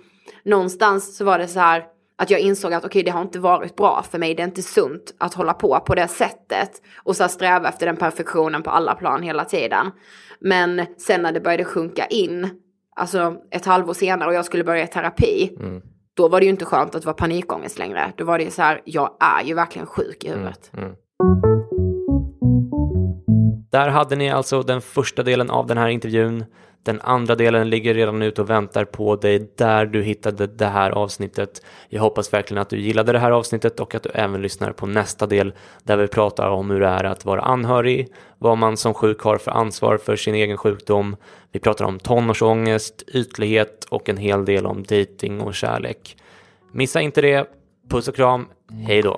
Speaker 2: Någonstans så var det så här att jag insåg att okej, okay, det har inte varit bra för mig. Det är inte sunt att hålla på på det sättet och så sträva efter den perfektionen på alla plan hela tiden. Men sen när det började sjunka in, alltså ett halvår senare och jag skulle börja i terapi, mm då var det ju inte skönt att vara panikångest längre. Då var det så här, jag är ju verkligen sjuk i huvudet. Mm, mm.
Speaker 3: Där hade ni alltså den första delen av den här intervjun. Den andra delen ligger redan ute och väntar på dig där du hittade det här avsnittet. Jag hoppas verkligen att du gillade det här avsnittet och att du även lyssnar på nästa del där vi pratar om hur det är att vara anhörig, vad man som sjuk har för ansvar för sin egen sjukdom. Vi pratar om tonårsångest, ytlighet och en hel del om dating och kärlek. Missa inte det. Puss och kram. Hej då!